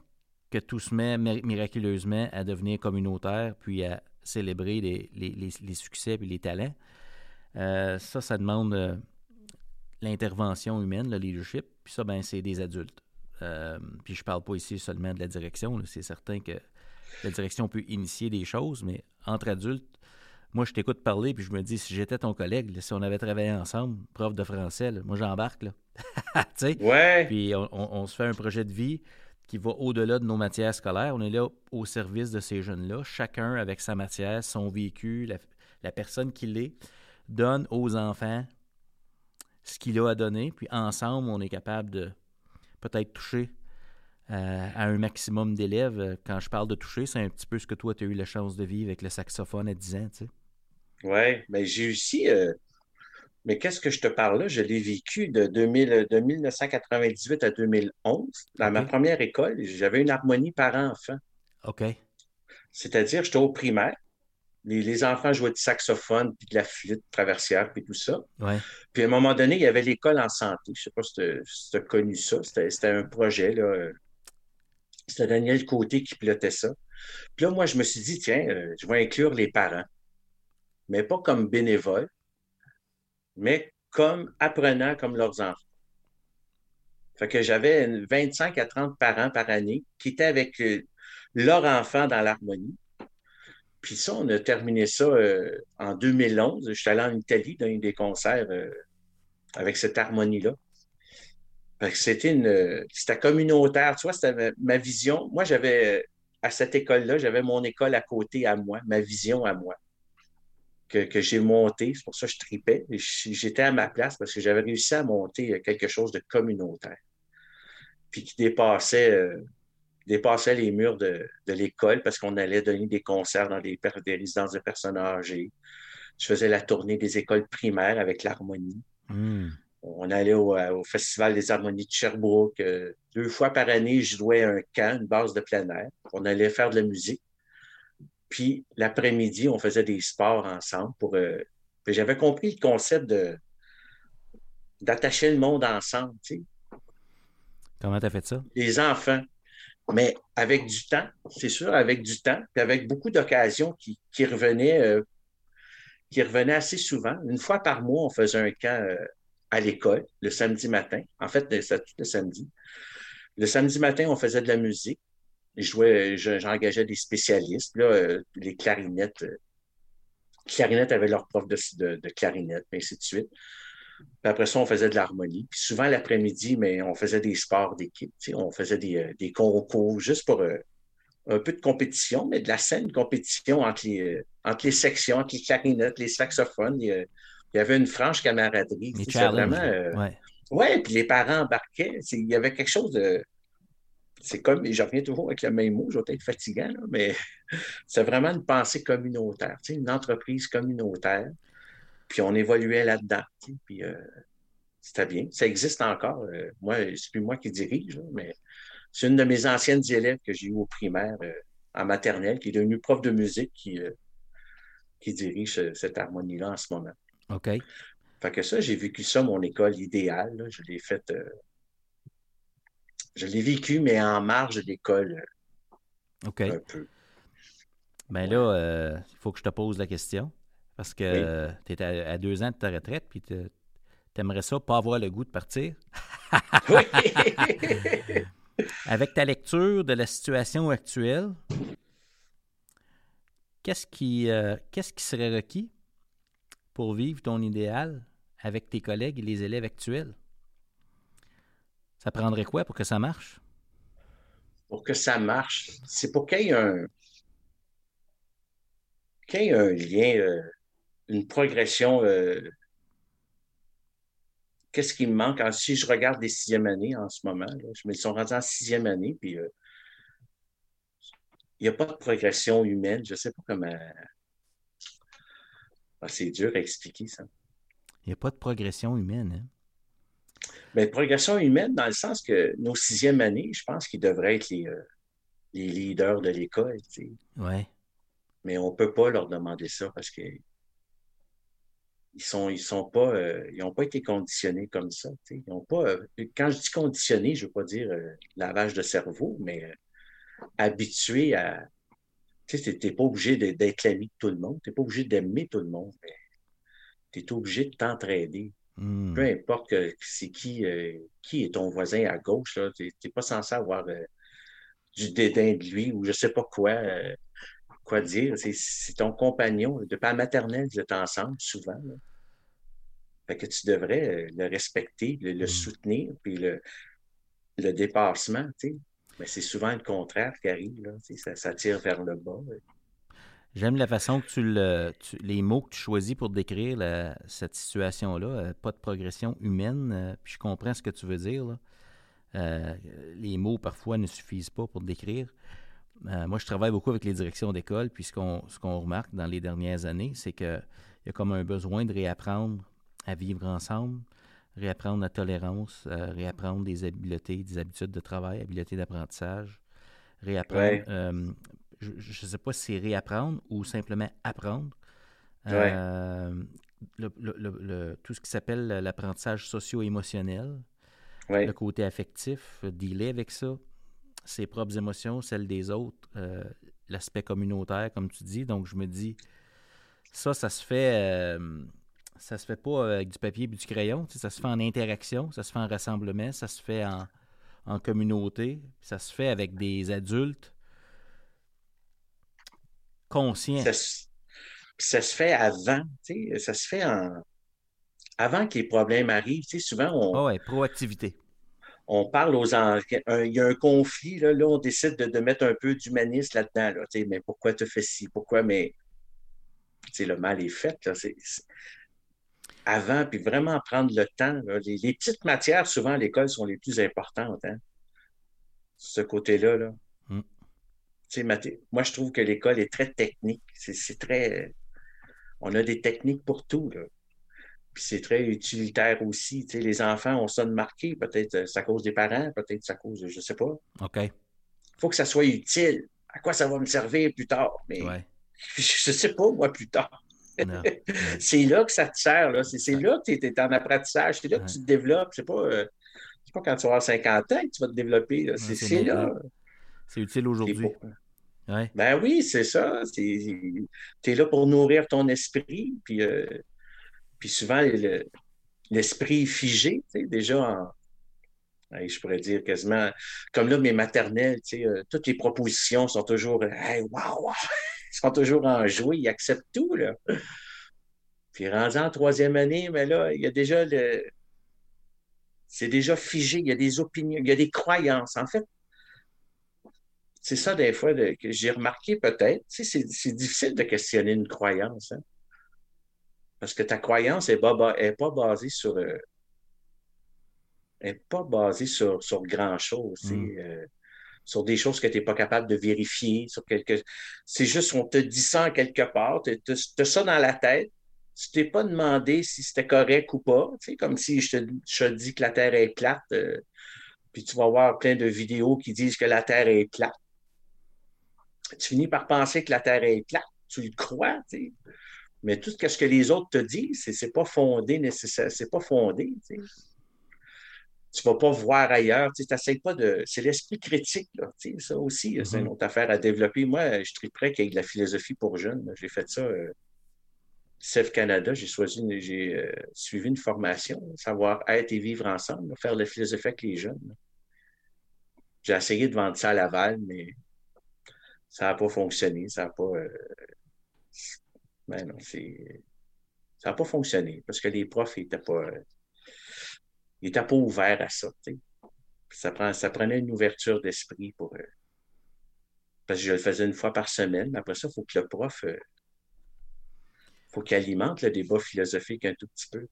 que tout se met miraculeusement à devenir communautaire, puis à célébrer les, succès et les talents. Euh, ça, ça demande euh, l'intervention humaine, le leadership. Puis ça, ben, c'est des adultes. Euh, puis je parle pas ici seulement de la direction. C'est certain que la direction peut initier des choses, mais entre adultes, moi, je t'écoute parler, puis je me dis, si j'étais ton collègue, si on avait travaillé ensemble, prof de français, moi, j'embarque. Là. ouais. Puis on, se fait un projet de vie qui va au-delà de nos matières scolaires. On est là au service de ces jeunes-là, chacun avec sa matière, son vécu, la, personne qu'il est, donne aux enfants ce qu'il a à donner, puis ensemble, on est capable de peut-être toucher euh, à un maximum d'élèves. Quand je parle de toucher, c'est un petit peu ce que toi, tu as eu la chance de vivre avec le saxophone à 10 ans, tu sais. Oui, mais j'ai aussi, euh, mais qu'est-ce que je te parle là? Je l'ai vécu de, 2000, de 1998 à 2011. Dans ma première école, j'avais une harmonie par enfant. OK. C'est-à-dire, j'étais au primaire. Les, enfants jouaient du saxophone, puis de la flûte traversière, puis tout ça. Ouais. Puis à un moment donné, il y avait l'école en santé. Je ne sais pas si tu as connu ça. C'était un projet. C'était Daniel Côté qui pilotait ça. Puis là, moi, je me suis dit, tiens, euh, je vais inclure les parents. Mais pas comme bénévoles, mais comme apprenants comme leurs enfants. Fait que j'avais 25 à 30 parents par année qui étaient avec euh, leur enfant dans l'harmonie. Puis ça, on a terminé ça euh, en 2011. Je suis allé en Italie dans des concerts euh, avec cette harmonie-là. C'était une, c'était communautaire. Tu vois, c'était ma vision. Moi, j'avais, à cette école-là, j'avais mon école à côté à moi, ma vision à moi que, j'ai monté. C'est pour ça que je tripais. J'étais à ma place parce que j'avais réussi à monter quelque chose de communautaire. Puis qui dépassait, euh, dépassait les murs de, l'école parce qu'on allait donner des concerts dans des, résidences de personnes âgées. Je faisais la tournée des écoles primaires avec l'harmonie. Hmm. On allait au, Festival des harmonies de Sherbrooke. Euh, deux fois par année, je jouais un camp, une base de plein air. On allait faire de la musique. Puis l'après-midi, on faisait des sports ensemble pour. Euh, j'avais compris le concept de d'attacher le monde ensemble. Tu sais. Comment tu as fait ça? Les enfants. Mais avec du temps, c'est sûr, avec du temps, puis avec beaucoup d'occasions qui, revenaient, euh, qui revenaient assez souvent. Une fois par mois, on faisait un camp euh, à l'école, le samedi matin. En fait, c'était tout le samedi. Le samedi matin, on faisait de la musique j'engageais des spécialistes, là, euh, les clarinettes. Euh, clarinettes avaient leur prof de, de, clarinette, et ainsi de suite. Puis après ça, on faisait de l'harmonie. Puis souvent, l'après-midi, mais on faisait des sports d'équipe. On faisait des, euh, des, concours juste pour un peu de compétition, mais de la saine compétition entre les, entre les sections, entre les clarinettes, les saxophones. il y avait une franche camaraderie. C'était vraiment. euh, ouais. Ouais, puis les parents embarquaient. Il y avait quelque chose de. C'est comme, et je reviens toujours avec le même mot, je vais être fatigant, là, mais c'est vraiment une pensée communautaire, une entreprise communautaire. Puis on évoluait là-dedans. Puis euh, c'était bien. Ça existe encore. Euh, moi, c'est plus moi qui dirige, là, mais c'est une de mes anciennes élèves que j'ai eues au primaire, euh, en maternelle, qui est devenue prof de musique, qui, euh, qui dirige cette harmonie-là en ce moment. OK. Fait que ça, j'ai vécu ça, mon école idéale. là. Je l'ai faite. je l'ai vécu, mais en marge de l'école, OK. un peu. Ben là, euh, il faut que je te pose la question. Parce que tu es à, à deux ans de ta retraite, puis tu aimerais ça pas avoir le goût de partir. Oui. Avec ta lecture de la situation actuelle, qu'est-ce qui, euh, qu'est-ce qui serait requis pour vivre ton idéal avec tes collègues et les élèves actuels? Ça prendrait quoi pour que ça marche? pour que ça marche, c'est pour qu'il y ait un, qu'il y ait un lien, euh, une progression. euh, Qu'est-ce qui me manque? Si je regarde les sixième années en ce moment, là, je me ils sont rendus en sixième année, puis euh, il n'y a pas de progression humaine. Je ne sais pas comment. Ah, c'est dur à expliquer ça. Il n'y a pas de progression humaine. Hein? Mais progression humaine, dans le sens que nos sixième années, je pense qu'ils devraient être les, euh, les leaders de l'école. tu sais. Ouais. mais on ne peut pas leur demander ça parce que ils sont, ils sont pas, euh, ils n'ont pas été conditionnés comme ça. Ils ont pas, euh, quand je dis conditionnés, je ne veux pas dire euh, lavage de cerveau, mais habitués à. Tu sais, n'es pas obligé de- d'être l'ami de tout le monde, tu n'es pas obligé d'aimer tout le monde, mais tu es obligé de t'entraider. Hmm. Peu importe que c'est qui, qui est ton voisin à gauche, tu n'es pas censé avoir du dédain de lui ou je ne sais pas quoi. quoi dire. C'est- C'est ton compagnon. Depuis la maternelle, vous êtes ensemble souvent. là. Fait que tu devrais euh, le respecter, le, le Mm. soutenir, puis le, le dépassement, tu sais. Mais c'est souvent le contraire qui arrive, là. tu sais, Ça, ça tire vers le bas. J'aime la façon que tu le. tu- les mots que tu choisis pour décrire la- cette situation-là. euh, pas de progression humaine. euh, puis je comprends ce que tu veux dire. là. Euh, les mots, parfois, ne suffisent pas pour décrire. Moi, je travaille beaucoup avec les directions d'école. Puis ce qu'on ce qu'on remarque dans les dernières années, c'est qu'il y a comme un besoin de réapprendre à vivre ensemble, réapprendre la tolérance, euh, réapprendre des habiletés, des habitudes de travail, habiletés d'apprentissage, réapprendre. Ouais. euh, je ne sais pas si c'est réapprendre ou simplement apprendre. Ouais. Euh, le- le- le- le- tout ce qui s'appelle l'apprentissage socio-émotionnel, Ouais. le côté affectif, dealer avec ça, ses propres émotions, celles des autres, euh, l'aspect communautaire, comme tu dis. Donc, je me dis, ça, ça se fait, euh, ça se fait pas avec du papier et du crayon. tu sais, ça se fait en interaction, ça se fait en rassemblement, ça se fait en, en communauté, ça se fait avec des adultes conscients. Ça, se- ça se fait avant, tu sais, ça se fait en. Avant que les problèmes arrivent, tu sais, souvent, on, Ah ouais, proactivité. on parle aux enfants. Il y a un conflit, là, là on décide de, de mettre un peu d'humanisme là-dedans. Là, tu sais, mais pourquoi tu fais ci? Pourquoi? Mais le mal est fait. Là, Avant, puis vraiment prendre le temps. là. Les, les petites matières, souvent, à l'école, sont les plus importantes. Hein? Ce côté-là. Là. Mm. Mathé- Moi, je trouve que l'école est très technique. C'est, très. On a des techniques pour tout. Là. Puis c'est très utilitaire aussi. Les enfants ont ça de marqué. Peut-être euh, c'est à cause des parents, peut-être c'est à cause de, je sais pas. OK. Il faut que ça soit utile. À quoi ça va me servir plus tard? Mais Ouais. je sais pas, moi, plus tard. C'est là que ça te sert. Là. C'est, Ouais. là que tu es en apprentissage. C'est là que tu te développes. C'est pas, euh, c'est pas quand tu vas avoir 50 ans que tu vas te développer. C'est, là. C'est utile aujourd'hui. Ben oui, c'est ça. Tu es là pour nourrir ton esprit. Puis, euh, puis souvent, le- l'esprit est figé, déjà en. je pourrais dire quasiment. Comme là, mes maternelles, tu sais, euh, toutes les propositions sont toujours. Hey, wow, wow! Ils sont toujours enjoués, ils acceptent tout, là. Puis rendu en troisième année, mais là, il y a déjà le. C'est déjà figé, il y a des opinions, il y a des croyances. En fait, c'est ça, des fois, de- que j'ai remarqué peut-être. Tu sais, c'est, difficile de questionner une croyance. hein. Parce que ta croyance n'est pas, est pas basée sur. Euh, est pas basée sur, sur grand-chose. Mm. Euh, sur des choses que tu n'es pas capable de vérifier, sur quelque. C'est juste on te dit ça quelque part, tu as ça dans la tête. Tu t'es pas demandé si c'était correct ou pas. Comme si je te, dis que la Terre est plate, euh, puis tu vas voir plein de vidéos qui disent que la Terre est plate. Tu finis par penser que la Terre est plate. Tu le crois, Mais tout ce que les autres te disent, c'est, pas fondé nécessaire, c'est pas fondé tu ne vas pas voir ailleurs. Tu sais, pas de. C'est l'esprit critique, là, tu sais, ça aussi, c'est une mm-hmm. autre affaire à développer. Moi, je prêt qu'il y ait de la philosophie pour jeunes. J'ai fait ça. Euh, Canada, j'ai choisi, j'ai euh, suivi une formation, savoir être et vivre ensemble, faire de la philosophie avec les jeunes. J'ai essayé de vendre ça à Laval, mais ça n'a pas fonctionné. Ça n'a pas. Euh, ben non, c'est. Ça n'a pas fonctionné parce que les profs n'étaient pas. Il n'était pas ouvert à ça. Ça, prend, ça prenait une ouverture d'esprit pour. Euh, parce que je le faisais une fois par semaine. Mais après ça, il faut que le prof. Euh, faut qu'il alimente le débat philosophique un tout petit peu.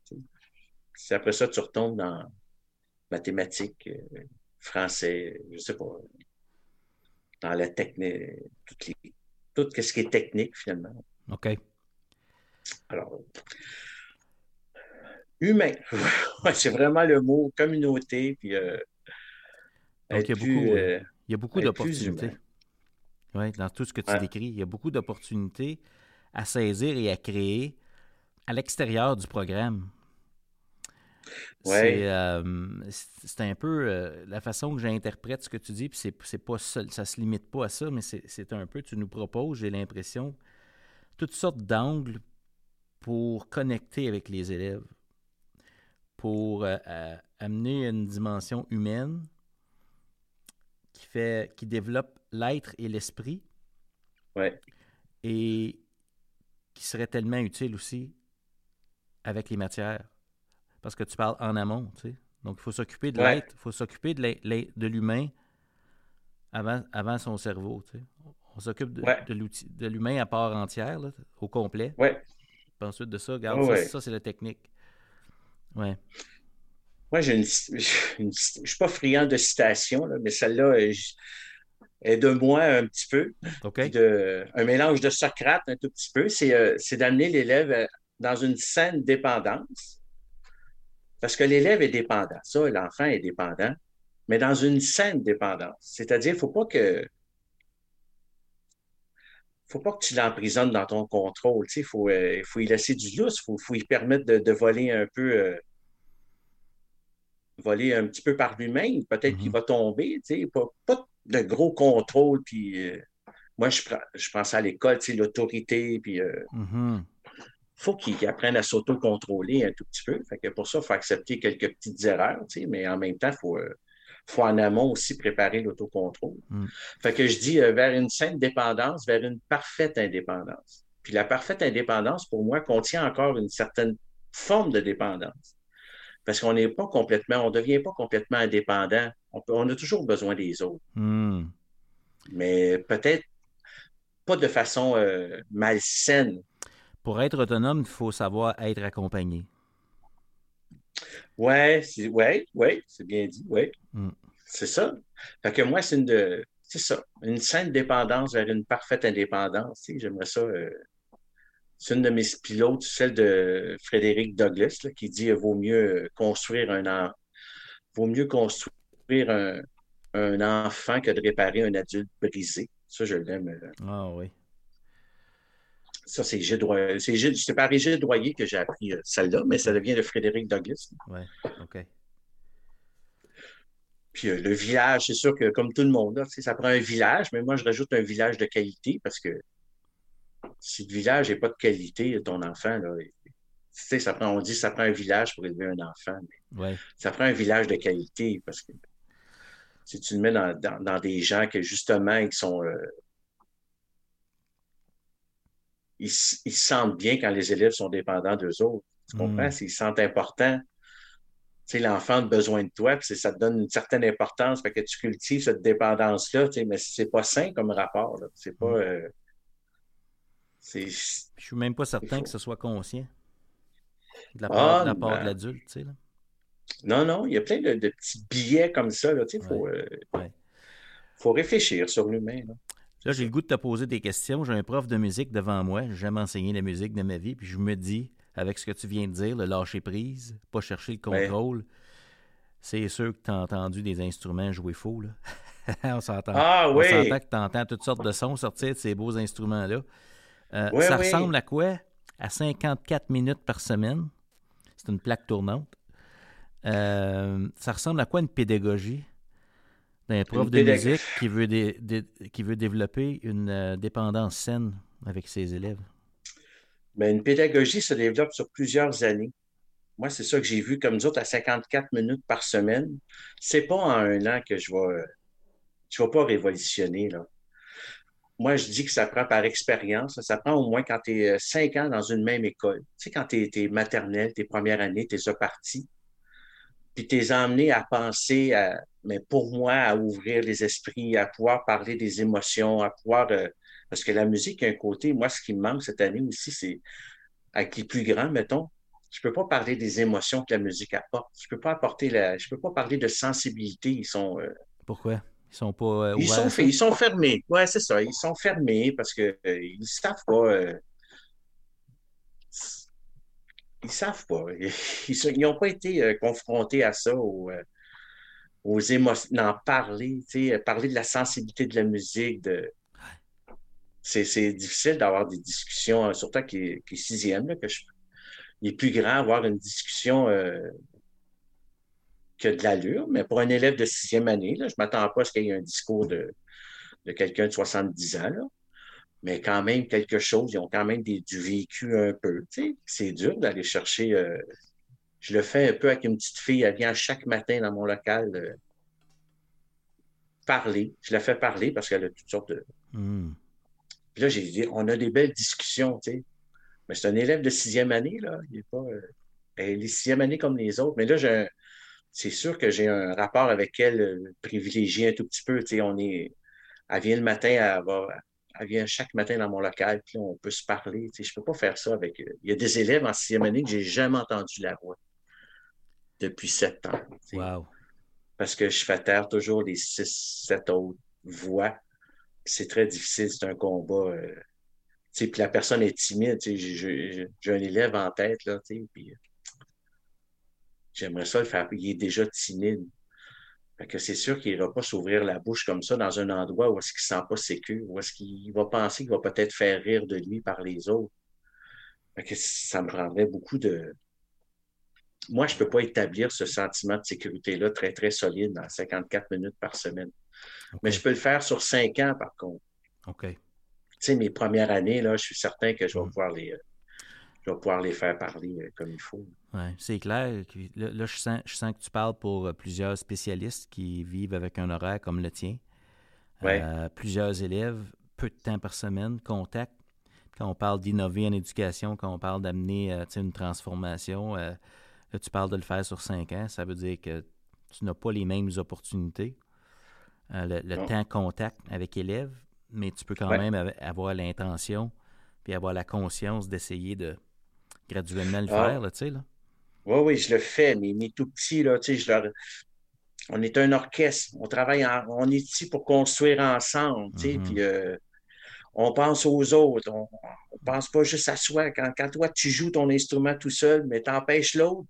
Si après ça, tu retombes dans mathématiques, euh, français, je ne sais pas, dans la technique, tout ce qui est technique finalement. OK. Alors, humain. c'est vraiment le mot communauté. Puis, euh, il, y a beaucoup, euh, il y a beaucoup d'opportunités. Oui, dans tout ce que tu décris, il y a beaucoup d'opportunités à saisir et à créer à l'extérieur du programme. Ouais. Euh, c'est un peu la façon que j'interprète ce que tu dis, puis c'est pas seul, ça se limite pas à ça, mais c'est un peu, tu nous proposes, j'ai l'impression, toutes sortes d'angles pour connecter avec les élèves pour euh, euh, amener une dimension humaine qui fait qui développe l'être et l'esprit. Ouais. Et qui serait tellement utile aussi avec les matières. Parce que tu parles en amont, tu sais. Donc, il faut s'occuper de l'être, il faut s'occuper de l'humain avant, avant son cerveau, tu sais. On s'occupe de, de l'humain à part entière, au complet. Ouais. Puis ensuite de ça, regarde, ça, ça c'est la technique. Ouais. Moi, j'ai une, je ne suis pas friand de citations, mais celle-là est de moi un petit peu. De, un mélange de Socrate un tout petit peu. C'est, euh, d'amener l'élève euh, dans une saine dépendance. Parce que l'élève est dépendant. Ça, l'enfant est dépendant, mais dans une saine dépendance. C'est-à-dire, il ne faut pas que faut pas que tu l'emprisonnes dans ton contrôle. Il faut, euh, faut y laisser du lousse, il faut, faut, y permettre de, voler un peu, voler un petit peu par lui-même. Peut-être qu'il mhm. va tomber, pas, pas, de gros contrôle. Puis, euh, moi, je, je pense à l'école, l'autorité, puis euh, mhm. faut qu'il apprenne à s'auto-contrôler un tout petit peu. Fait que pour ça, il faut accepter quelques petites erreurs, mais en même temps, il faut, euh, faut en amont aussi préparer l'autocontrôle. Mhm. Fait que je dis vers une saine dépendance, vers une parfaite indépendance. Puis la parfaite indépendance, pour moi, contient encore une certaine forme de dépendance. Parce qu'on n'est pas complètement, on ne devient pas complètement indépendant. On, a toujours besoin des autres. Hmm. Mais peut-être pas de façon euh, malsaine. Pour être autonome, il faut savoir être accompagné. Oui, ouais, ouais, c'est bien dit, oui. Hmm. C'est ça. Fait que moi, c'est une c'est ça, une saine dépendance vers une parfaite indépendance. J'aimerais ça euh, c'est une de mes pilotes, celle de Frédéric Douglas, qui dit qu'il vaut mieux construire un vaut mieux construire un, enfant que de réparer un adulte brisé. Ça, je l'aime. Euh. Ah oui. Ça, c'est Gilles Droyer. C'est par Gilles Droyer que j'ai appris euh, celle-là, mais ça devient de Frédéric Douglas. Oui, OK. Puis euh, le village, c'est sûr que comme tout le monde, ça prend un village, mais moi, je rajoute un village de qualité parce que si le village n'est pas de qualité, ton enfant, là, ça prend, on dit que ça prend un village pour élever un enfant. Ça prend un village de qualité parce que si tu le mets dans, des gens que justement, ils sont. Euh, ils, se sentent bien quand les élèves sont dépendants d'eux autres. Tu hmm. comprends? S'ils se sentent importants. Tu sais, l'enfant a besoin de toi, puis ça te donne une certaine importance, fait que tu cultives cette dépendance-là, tu sais, mais c'est pas sain comme rapport. C'est pas. Hmm. Euh, je suis même pas certain que ce soit conscient. De la part, Ah, de, ben. l'adulte, tu sais. Là. Non, non, il y a plein de, de petits billets comme ça. Il faut, euh, Ouais. faut réfléchir sur l'humain. là. Là, j'ai le goût de te poser des questions. J'ai un prof de musique devant moi. J'ai jamais enseigné la musique de ma vie. Puis je me dis, avec ce que tu viens de dire, le lâcher prise, pas chercher le Ouais. contrôle, c'est sûr que tu as entendu des instruments jouer faux. Là. on s'entend. Ah On oui! s'entend que tu entends toutes sortes de sons sortir de ces beaux instruments-là. Euh, Oui, ça oui. ressemble à quoi? À 54 minutes par semaine. C'est une plaque tournante. Euh, ça ressemble à quoi une pédagogie? D'un prof Une de musique qui veut, dé- dé- qui veut développer une euh, dépendance saine avec ses élèves? Mais une pédagogie se développe sur plusieurs années. Moi, c'est ça que j'ai vu comme nous autres à 54 minutes par semaine. C'est pas en un an que je vais, je vais pas révolutionner, là. Moi, je dis que ça prend par expérience. Ça prend au moins quand tu es cinq ans dans une même école. Tu sais, quand tu es, maternelle, tes premières années, tu es parti. Puis tu es emmené à penser, à, mais pour moi, à ouvrir les esprits, à pouvoir parler des émotions, à pouvoir. euh, parce que la musique a un côté, moi, ce qui me manque cette année aussi, c'est avec les plus grands, mettons, je peux pas parler des émotions que la musique apporte. Je peux pas apporter la, je peux pas parler de sensibilité. Ils sont, euh, Pourquoi? Ils sont pas euh, ils sont, ils fermés. Ouais, c'est ça. Ils sont fermés parce que euh, ils savent pas. euh, ils savent pas. Ils n'ont pas été confrontés à ça, aux, aux émotions, d'en parler, parler de la sensibilité de la musique, de. C'est, difficile d'avoir des discussions, euh, surtout qui est, est sixième, là, que je, les plus grands, avoir une discussion euh, qui a de l'allure, mais pour un élève de sixième année, là, je ne m'attends pas à ce qu'il y ait un discours de, de quelqu'un de 70 ans, là. mais quand même quelque chose, ils ont quand même des, du vécu un peu. tu sais. C'est dur d'aller chercher. euh, je le fais un peu avec une petite fille, elle vient chaque matin dans mon local euh, parler. Je la fais parler parce qu'elle a toutes sortes de. Hmm. Puis là, j'ai dit, on a des belles discussions, tu sais. Mais c'est un élève de sixième année, là. Il est pas. euh, elle est sixième année comme les autres. Mais là, j'ai un- c'est sûr que j'ai un rapport avec elle euh, privilégié un tout petit peu. Tu sais, on est. Elle vient le matin, elle va. Elle vient chaque matin dans mon local, puis on peut se parler. Tu sais, je peux pas faire ça avec. euh, Il y a des élèves en sixième année que j'ai jamais entendu la voix depuis sept ans. tu sais Wow. parce que je fais taire toujours les six, sept autres voix. C'est très difficile, c'est un combat. euh, tu sais, puis la personne est timide. J'ai un élève en tête, là, puis j'aimerais ça le faire. Il est déjà timide. Fait que c'est sûr qu'il n'ira pas s'ouvrir la bouche comme ça dans un endroit où est-ce qu'il ne sent pas sécure, où est-ce qu'il va penser qu'il va peut-être faire rire de lui par les autres. Fait que ça me prendrait beaucoup de, moi, je ne peux pas établir ce sentiment de sécurité-là très, très solide dans 54 minutes par semaine. Mais je peux le faire sur cinq ans, par contre. OK. Tu sais, mes premières années, là, je suis certain que je vais Mm. pouvoir les, euh, je vais pouvoir les faire parler euh, comme il faut. Ouais, c'est clair. Là, là, je, sens, je sens que tu parles pour euh, plusieurs spécialistes qui vivent avec un horaire comme le tien. Ouais. Euh, plusieurs élèves, peu de temps par semaine, contact. Quand on parle d'innover en éducation, quand on parle d'amener euh, une transformation, euh, là, tu parles de le faire sur cinq ans. Ça veut dire que tu n'as pas les mêmes opportunités. Le temps contact avec élèves, mais tu peux quand Ouais. même av- avoir l'intention puis avoir la conscience d'essayer de graduellement le Ah. faire, là, tu sais, là. Oui, oui, je le fais, mais mes tout petits, là, tu sais, je leur... on est un orchestre, on travaille, en- on est ici pour construire ensemble, tu sais, Mhm. puis euh, on pense aux autres, on, pense pas juste à soi. Quand, quand toi, tu joues ton instrument tout seul, mais t'empêches l'autre,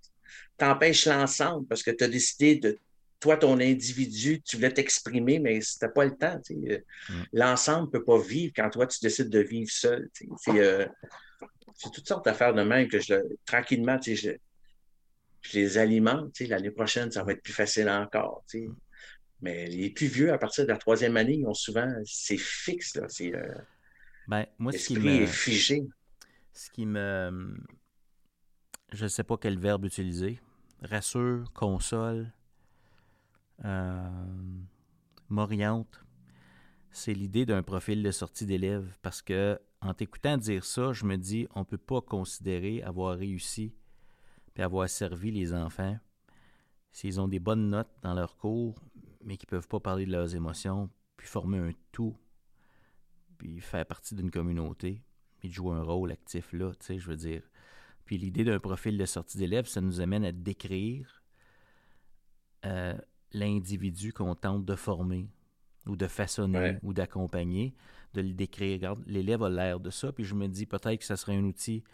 t'empêches l'ensemble parce que tu as décidé de, toi, ton individu, tu voulais t'exprimer, mais c'était pas le temps, tu sais. Mm. L'ensemble peut pas vivre quand toi, tu décides de vivre seul, tu sais. C'est, euh, c'est toutes sortes d'affaires de même que je, le- tranquillement, tu sais, je, je les alimente. Tu sais, l'année prochaine, ça va être plus facile encore. Tu sais. Mais les plus vieux, à partir de la troisième année, ils ont souvent, c'est fixe. Là, c'est, euh, Ben, moi, ce qui me, est figé. ce qui me, je ne sais pas quel verbe utiliser, rassure, console, euh, m'oriente, c'est l'idée d'un profil de sortie d'élève parce que en t'écoutant dire ça, je me dis on peut pas considérer avoir réussi puis avoir servi les enfants s'ils ont des bonnes notes dans leur cours mais qui peuvent pas parler de leurs émotions puis former un tout puis faire partie d'une communauté puis de jouer un rôle actif là, tu sais, je veux dire. Puis l'idée d'un profil de sortie d'élève, ça nous amène à décrire euh, l'individu qu'on tente de former ou de façonner ou d'accompagner, de le décrire. Regarde, l'élève a l'air de ça, puis je me dis peut-être que ça serait un outil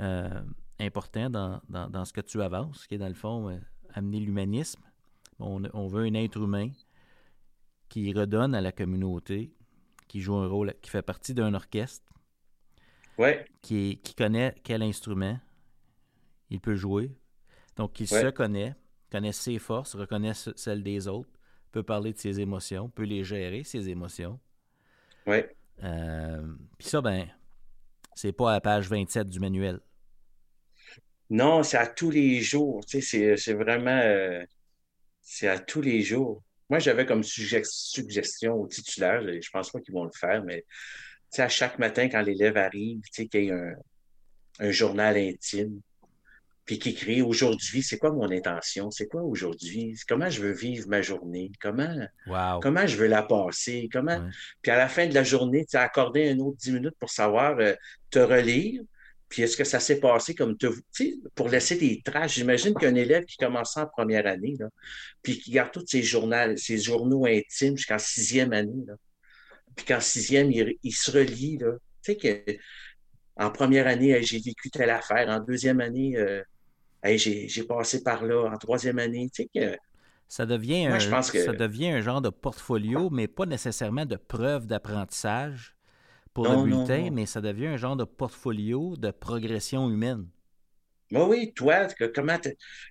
euh, important dans, dans, ce que tu avances, qui est dans le fond euh, amener l'humanisme. On, on, veut un être humain qui redonne à la communauté, qui joue un rôle, qui fait partie d'un orchestre, ouais. qui, qui connaît quel instrument il peut jouer, donc qui se connaît, connaît ses forces, reconnaît celles des autres, peut parler de ses émotions, peut les gérer, ses émotions. Oui. Euh, Puis ça, ben, c'est pas à la page 27 du manuel. Non, c'est à tous les jours. Tu sais, c'est vraiment. Euh, c'est à tous les jours. Moi, j'avais comme suggestion au titulaire, je pense pas qu'ils vont le faire, mais tu sais, à chaque matin, quand l'élève arrive, tu sais, qu'il y ait un, un journal intime, puis qui écrit aujourd'hui, c'est quoi mon intention? C'est quoi aujourd'hui? Comment je veux vivre ma journée? Comment, comment je veux la passer? Comment... Puis à la fin de la journée, tu as accordé un autre 10 minutes pour savoir euh, te relire. Puis est-ce que ça s'est passé comme te... pour laisser des traces? J'imagine qu'un élève qui commence en première année, là, puis qui garde tous ses journaux, ses journaux intimes jusqu'en sixième année, là, puis qu'en sixième, il, se relie, là. Tu sais que en première année, j'ai vécu telle affaire. En deuxième année, euh, j'ai passé par là en troisième année. Tu sais que, ça devient, un, ça devient un genre de portfolio, mais pas nécessairement de preuve d'apprentissage pour le bulletin, mais ça devient un genre de portfolio de progression humaine. Oui, oui, toi, comment,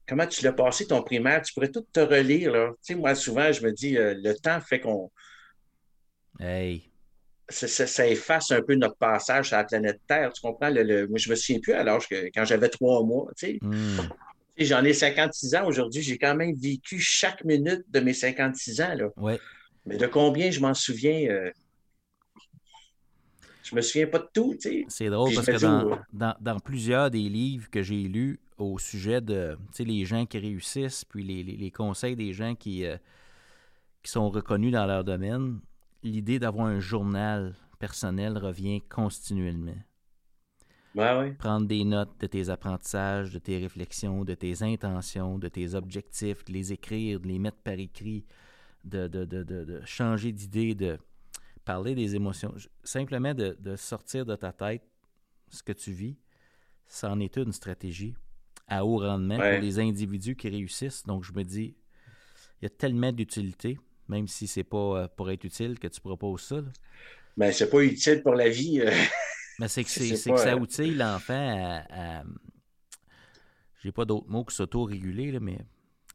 comment tu l'as passé ton primaire? Tu pourrais tout te relire. Là. Tu sais, moi, souvent, je me dis, euh, le temps fait qu'on. Hey ça, efface un peu notre passage sur la planète Terre. Tu comprends? Le, moi, je me souviens plus à l'âge que quand j'avais trois mois. Hmm. J'en ai 56 ans aujourd'hui. J'ai quand même vécu chaque minute de mes 56 ans. Là. Mais de combien je m'en souviens? Euh, je me souviens pas de tout. C'est drôle parce que dans, dans, plusieurs des livres que j'ai lus au sujet de les gens qui réussissent, puis les, les, conseils des gens qui, euh, qui sont reconnus dans leur domaine, l'idée d'avoir un journal personnel revient continuellement. Prendre des notes de tes apprentissages, de tes réflexions, de tes intentions, de tes objectifs, de les écrire, de les mettre par écrit, de, de, de, de changer d'idée, de parler des émotions. Simplement de, sortir de ta tête ce que tu vis, ça en est une stratégie à haut rendement pour les individus qui réussissent. Donc, je me dis, il y a tellement d'utilité même si c'est pas euh, pour être utile que tu proposes ça. Mais Ben, c'est pas utile pour la vie. Euh. Mais c'est que, c'est, que ça euh, outille l'enfant à. J'ai pas d'autres mots que s'auto-réguler, mais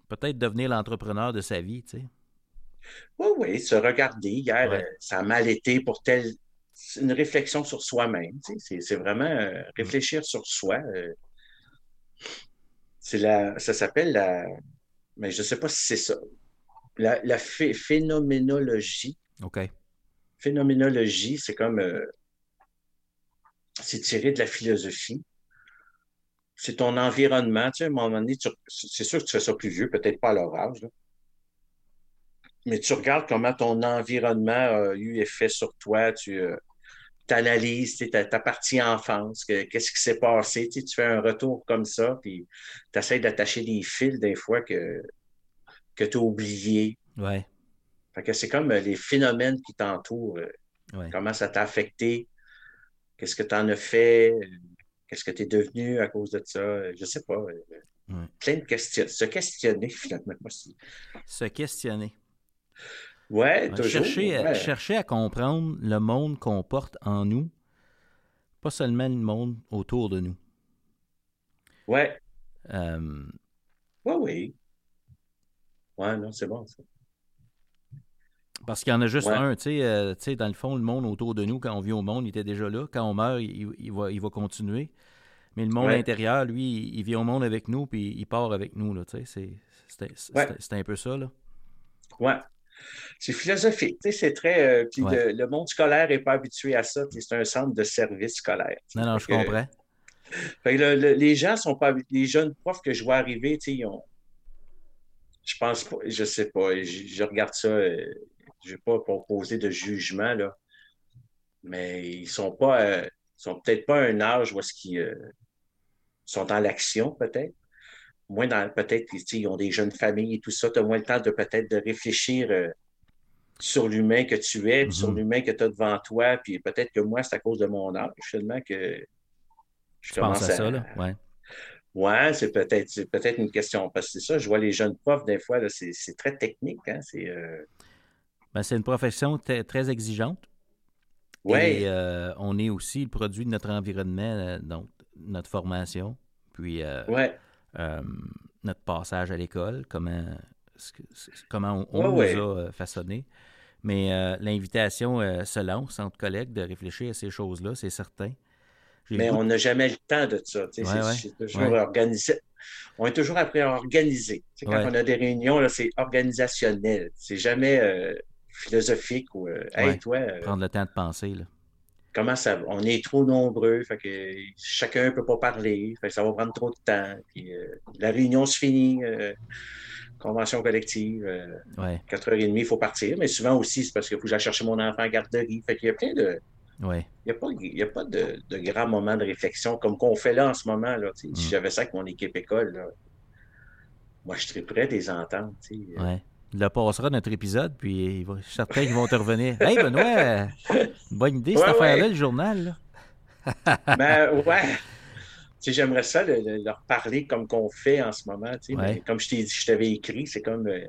peut-être devenir l'entrepreneur de sa vie, tu sais. Oui, oui, se regarder. Hier, ça a mal été pour tel. Une réflexion sur soi-même. Tu sais, c'est, vraiment réfléchir sur soi. c'est la, ça s'appelle la. Mais je ne sais pas si c'est ça la, phénoménologie. OK. Phénoménologie, c'est comme. Euh, c'est tiré de la philosophie. C'est ton environnement. Tu sais, à un moment donné, c'est sûr que tu fais ça plus vieux, peut-être pas à leur âge. Mais tu regardes comment ton environnement a eu effet sur toi. Tu euh, analyses ta, ta, partie enfance, qu'est-ce qui s'est passé. Tu, tu fais un retour comme ça, puis tu essaies d'attacher des fils des fois que que tu as oublié. Ouais. Fait que c'est comme euh, les phénomènes qui t'entourent. Euh, comment ça t'a affecté? Qu'est-ce que tu en as fait? Qu'est-ce que tu es devenu à cause de ça? Je sais pas. Euh, plein de questions. Se questionner, finalement. Se questionner. Ouais, toujours. Chercher, chercher à comprendre le monde qu'on porte en nous, pas seulement le monde autour de nous. Ouais. Euh... Ouais, oui. Ouais, non, c'est bon, ça. Parce qu'il y en a juste un, euh, tu sais, dans le fond, le monde autour de nous, quand on vit au monde, il était déjà là. Quand on meurt, il, va, il va continuer. Mais le monde intérieur, lui, il, vit au monde avec nous, puis il part avec nous, là, tu sais. C'est un peu ça, là. Ouais. C'est philosophique, tu sais, c'est très... Euh, puis le, monde scolaire n'est pas habitué à ça, c'est un centre de service scolaire. Non, non, je comprends. les gens sont pas... Les jeunes profs que je vois arriver, tu sais, ils ont je pense pas, je sais pas. Je, regarde ça, euh, je ne vais pas proposer de jugement, là. Mais ils sont pas, euh, sont peut-être pas à un âge où est-ce qu'ils euh, sont dans l'action peut-être. Moins dans peut-être ils ont des jeunes familles et tout ça. Tu as moins le temps de peut-être de réfléchir euh, sur l'humain que tu es, sur mm-hmm. l'humain que tu as devant toi. Puis peut-être que moi, c'est à cause de mon âge, finalement, que je commence à, ça, là? Ouais. Ouais, c'est peut-être peut-être une question. Parce que c'est ça, je vois les jeunes profs, des fois, c'est très technique. Hein? C'est euh, ben, une profession très exigeante. Oui. Et euh, on est aussi le produit de notre environnement, euh, donc notre formation, puis notre passage à l'école, comment, comment on, nous a façonné. Mais l'invitation se lance entre collègues de réfléchir à ces choses-là, c'est certain. Mais on n'a jamais le temps de ça. c'est toujours organisé. On est toujours après à organiser. quand on a des réunions, c'est organisationnel. C'est jamais euh, philosophique ou euh, hey, toi. Euh, Prendre le temps de penser. Là. Comment ça On est trop nombreux, fait que chacun ne peut pas parler, ça va prendre trop de temps. Puis, la réunion se finit convention collective. 4h30, il faut partir. Mais souvent aussi, c'est parce qu'il faut que j'aille chercher mon enfant à la garderie. Fait qu'il y a plein de, il n'y a pas, de, de, grands moments de réflexion comme qu'on fait là en ce moment. Là, Si mm. j'avais ça avec mon équipe école, moi, je serais prêt à les entendre. Ouais. Il passera notre épisode, puis certains qui vont te revenir. Hey, Benoît, bonne idée, cette affaire-là, le journal. ben, ouais. J'aimerais ça leur parler comme qu'on fait en ce moment. Mais comme je t'ai dit, je t'avais écrit, c'est comme. Euh,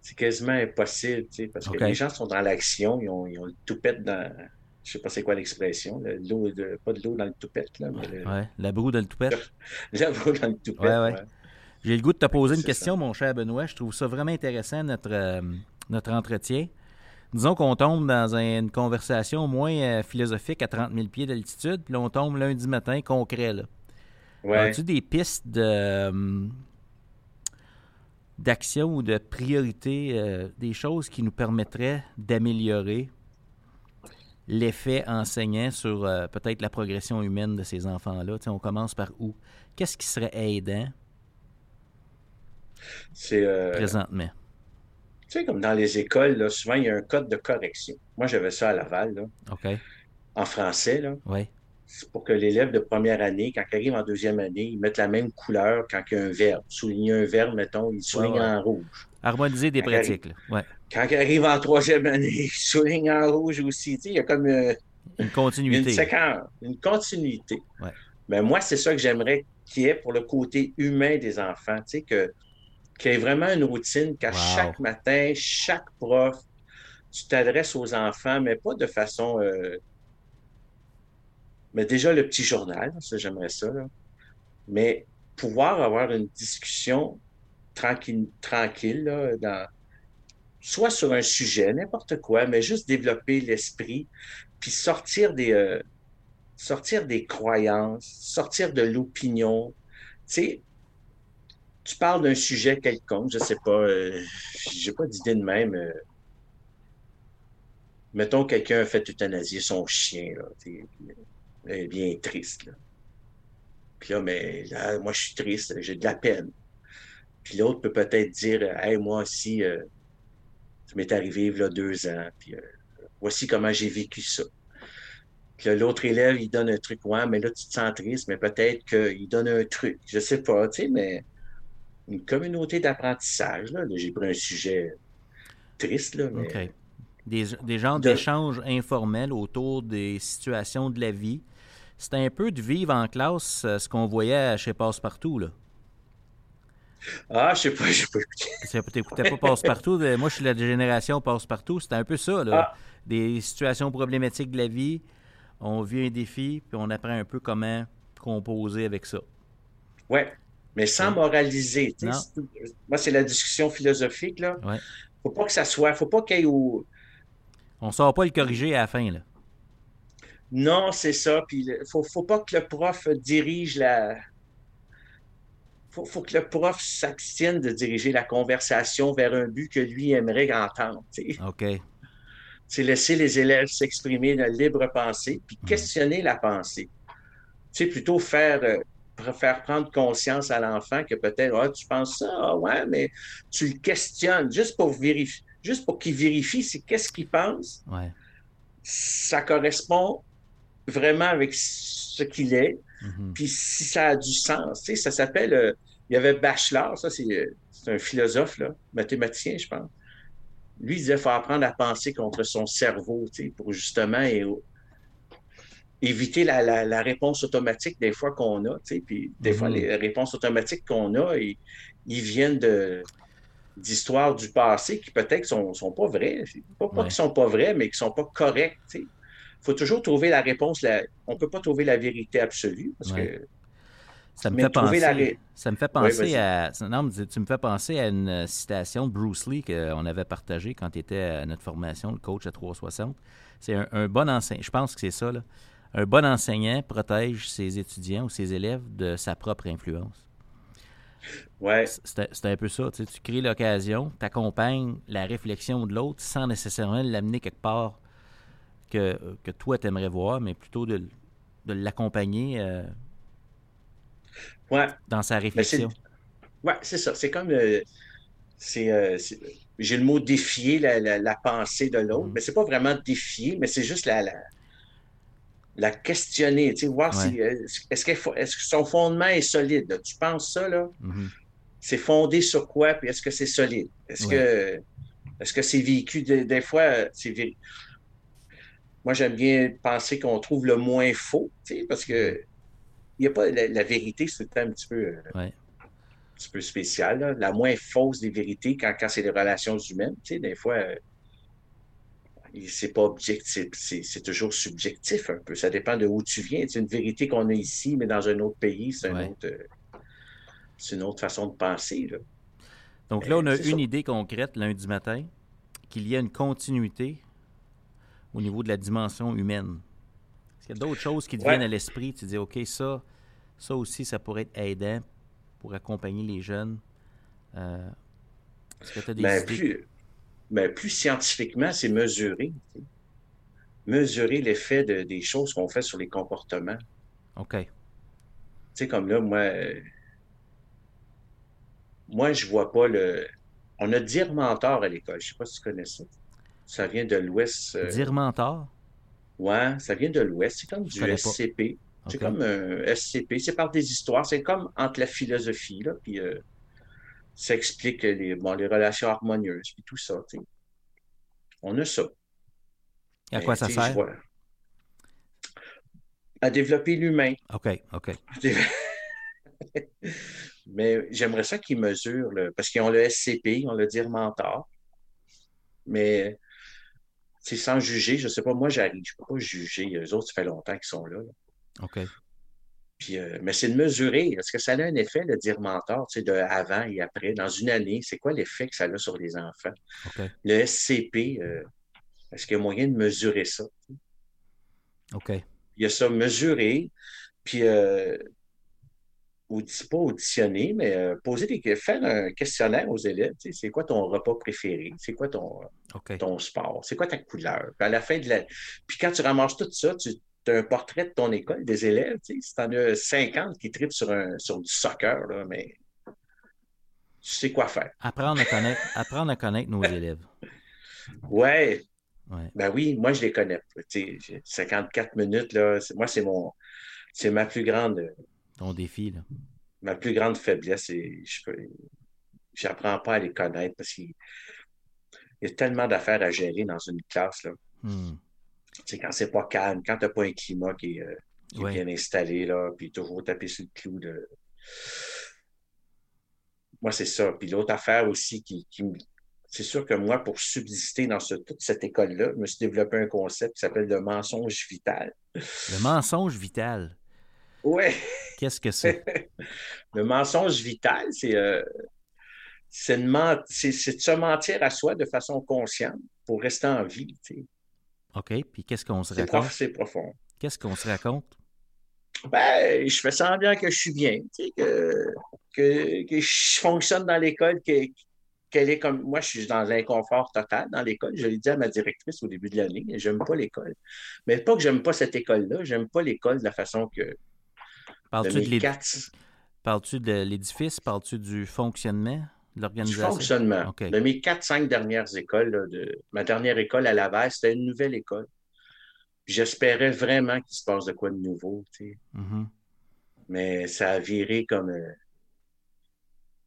c'est quasiment impossible, parce que les gens sont dans l'action, ils ont, ils ont le toupette dans, je sais pas c'est quoi l'expression, de, pas de l'eau dans le toupette. Là, mais ouais, la broue dans le toupette. la broue dans le toupette. Ouais, J'ai le goût de te poser une question, mon cher Benoît. Je trouve ça vraiment intéressant, notre, euh, notre entretien. Disons qu'on tombe dans une conversation moins euh, philosophique à 30 000 pieds d'altitude, puis là, on tombe lundi matin concret. Là. As-tu des pistes de, euh, d'action ou de priorité, des choses qui nous permettraient d'améliorer l'effet enseignant sur euh, peut-être la progression humaine de ces enfants-là? On commence par où? Qu'est-ce qui serait aidant C'est, euh, présentement? Tu sais, comme dans les écoles, là, souvent, il y a un code de correction. Moi, j'avais ça à Laval. Là, OK. En français. Là. Oui. Pour que l'élève de première année, quand il arrive en deuxième année, il mette la même couleur quand il y a un verbe. Souligner un verbe, mettons, il souligne en rouge. Harmoniser des pratiques. Ouais. Quand il arrive en troisième année, il souligne en rouge aussi. il y a comme euh, une continuité. Une séquence, une continuité. Mais moi, c'est ça que j'aimerais qu'il y ait pour le côté humain des enfants. Tu que, qu'il y ait vraiment une routine qu'à chaque matin, chaque prof, tu t'adresses aux enfants, mais pas de façon. Euh, mais déjà le petit journal, ça, j'aimerais ça. Mais pouvoir avoir une discussion tranquille, tranquille là, dans, soit sur un sujet, n'importe quoi, mais juste développer l'esprit, puis sortir des, euh, sortir des croyances, sortir de l'opinion. Tu sais, tu parles d'un sujet quelconque, je sais pas, euh, j'ai pas d'idée de même. Euh. mettons, quelqu'un a fait euthanasier son chien, là, est bien triste. Là. Puis là, mais là, moi, je suis triste, j'ai de la peine. Puis l'autre peut peut-être dire, hey, moi aussi, ça m'est arrivé il y a deux ans, puis euh, voici comment j'ai vécu ça. Puis l'autre élève, il donne un truc, ouais, mais là, tu te sens triste, mais peut-être qu'il donne un truc. Je sais pas, tu sais, mais une communauté d'apprentissage, là, j'ai pris un sujet triste, là, mais... Des, des genres d'échanges informels autour des situations de la vie. C'est un peu de vivre en classe euh, ce qu'on voyait chez Passepartout, là. Ah, je sais pas, je sais pas Tu n'écoutais pas Passe-Partout. Moi, je suis la génération Passe-Partout. C'était un peu ça, là. Ah. Des situations problématiques de la vie. On vit un défi, puis on apprend un peu comment composer avec ça. Oui, mais sans moraliser. Moi, c'est la discussion philosophique, là. Ouais. Faut pas que ça soit. Faut pas qu'il y ait. On ne saura pas le corriger à la fin, là. Non, c'est ça. Puis, faut, faut pas que le prof dirige la, faut, faut que le prof s'abstienne de diriger la conversation vers un but que lui aimerait entendre. OK. C'est laisser les élèves s'exprimer de libre pensée, puis hmm. questionner la pensée. Tu sais, plutôt faire, euh, faire prendre conscience à l'enfant que peut-être, ah, tu penses ça, ah, ouais, mais tu le questionnes juste pour vérifier, juste pour qu'il vérifie c'est qu'est-ce qu'il pense. Ouais. Ça correspond vraiment avec ce qu'il est, Mhm. puis si ça a du sens. Tu sais, ça s'appelle. euh, il y avait Bachelard, ça, c'est euh, c'est un philosophe, là, mathématicien, je pense. Lui, il disait faut apprendre à penser contre son cerveau, tu sais, pour justement éviter la, la- la réponse automatique des fois qu'on a. tu sais. Puis des fois, Mhm. les réponses automatiques qu'on a, ils, ils viennent de d'histoires du passé qui peut-être sont, sont pas vraies. Pas, pas Ouais. qu'ils sont pas vraies, mais qui sont pas correctes. Faut toujours trouver la réponse. La... On peut pas trouver la vérité absolue parce Ouais. que Ça me fait penser. la Ça me fait penser à. Non, tu me fais penser à une euh, citation de Bruce Lee qu'on avait partagée quand tu étais à notre formation, le coach à 360. C'est un, un bon enseignant. Je pense que c'est ça, là. Un bon enseignant protège ses étudiants ou ses élèves de sa propre influence. ouais, c'est un peu ça. Tu, sais, tu crées l'occasion, tu accompagnes la réflexion de l'autre sans nécessairement l'amener quelque part que, que toi, tu aimerais voir, mais plutôt de, de l'accompagner euh, ouais, dans sa c'est- réflexion. ouais, c'est ça. C'est comme euh, c'est euh, j'ai le mot défier la, la- la pensée de l'autre, Mhm. mais c'est pas vraiment défier, mais c'est juste la, la, la questionner, tu sais, voir si euh, est-ce que, son fondement est solide? là? Tu penses ça, là? Mhm. c'est fondé sur quoi, puis est-ce que c'est solide? Est-ce Ouais. que est-ce que c'est vécu des, des fois, c'est Moi, j'aime bien penser qu'on trouve le moins faux, tu sais, parce que y a pas la, la vérité, c'est un petit peu, euh, Ouais. un petit peu spécial, là. La moins fausse des vérités quand, quand c'est les relations humaines, tu sais, des fois, euh, c'est pas objectif, c'est toujours subjectif un peu. Ça dépend de où tu viens. C'est une vérité qu'on a ici, mais dans un autre pays, c'est un Ouais. autre, euh, c'est une autre façon de penser, là. Donc là, on a C'est une ça. idée concrète lundi matin, qu'il y a une continuité au niveau de la dimension humaine. Est-ce qu'il y a d'autres choses qui te Ouais. viennent à l'esprit? Tu dis, OK, ça, ça aussi, ça pourrait être aidant pour accompagner les jeunes. Euh, Est-ce que tu as des Ben, idées? plus, ben, plus scientifiquement, c'est mesurer. tu sais. Mesurer l'effet de- des choses qu'on fait sur les comportements. OK. Tu sais, comme là, moi, euh, moi, je vois pas le. On a dire mentor à l'école. Je sais pas si tu connais ça. Ça vient de l'Ouest. euh, Dire mentor? Ouais, ça vient de l'Ouest. C'est comme du. SCP. C'est comme un SCP. C'est par des histoires. C'est comme entre la philosophie, là, puis euh, ça explique les, bon, les relations harmonieuses, puis tout ça. On a ça. Et à quoi ça sert? vois- À développer l'humain. OK, OK. Mais j'aimerais ça qu'ils mesurent, le- parce qu'ils ont le SCP, ils ont le dire mentor. Mais c'est sans juger, je sais pas, moi j'arrive, je peux pas juger. Eux autres, ça fait longtemps qu'ils sont là. là. OK. Puis, euh, mais c'est de mesurer. Est-ce que ça a un effet, le dire mentor, tu sais, de avant et après, dans une année? C'est quoi l'effet que ça a sur les enfants? OK. Le SCP, euh, est-ce qu'il y a moyen de mesurer ça? OK. Il y a ça, mesurer, puis euh, pas auditionner, mais euh, poser des faire un questionnaire aux élèves. c'est quoi ton repas préféré? C'est quoi ton, ton sport? C'est quoi ta couleur? Puis à la fin de la. Puis quand tu ramasses tout ça, tu as un portrait de ton école, des élèves. Si tu en as 50 qui tripent sur, un, sur du soccer, là, mais tu sais quoi faire. Apprendre à connaître, apprendre à connaître nos élèves. Ouais, Ouais. ben oui, moi je les connais. Tu sais, j'ai 54 minutes, là, moi c'est mon. C'est ma plus grande. Ton défi, là? ma plus grande faiblesse, c'est je j'apprends pas à les connaître parce qu'il y a tellement d'affaires à gérer dans une classe. Là. Hmm. Tu sais, quand c'est pas calme, quand t'as pas un climat qui est, euh, est bien installé, là, puis toujours taper sur le clou de. Moi, c'est ça. Puis l'autre affaire aussi qui, C'est sûr que moi, pour subsister dans ce- toute cette école-là, je me suis développé un concept qui s'appelle le mensonge vital. Le mensonge vital. Ouais! Qu'est-ce que c'est? Le mensonge vital, c'est euh, c'est de, se mentir à soi de façon consciente pour rester en vie. OK. Puis qu'est-ce qu'on se C'est raconte? c'est profond. Qu'est-ce qu'on se raconte? Ben, je fais semblant que je suis bien, que, que, que je fonctionne dans l'école, que- qu'elle est comme. Moi, je suis dans l'inconfort total dans l'école. Je l'ai dit à ma directrice au début de l'année, j'aime pas l'école. Mais pas que j'aime pas cette école-là, j'aime pas l'école de la façon que. Parles-tu de Parles-tu l'édifice? Parles-tu du fonctionnement de du l'organisation? fonctionnement. OK. De mes quatre, cinq dernières écoles, là, de ma dernière école à Laval, c'était une nouvelle école. j'espérais vraiment qu'il se passe de quoi de nouveau, tu sais. Mhm. Mais ça a viré comme, euh,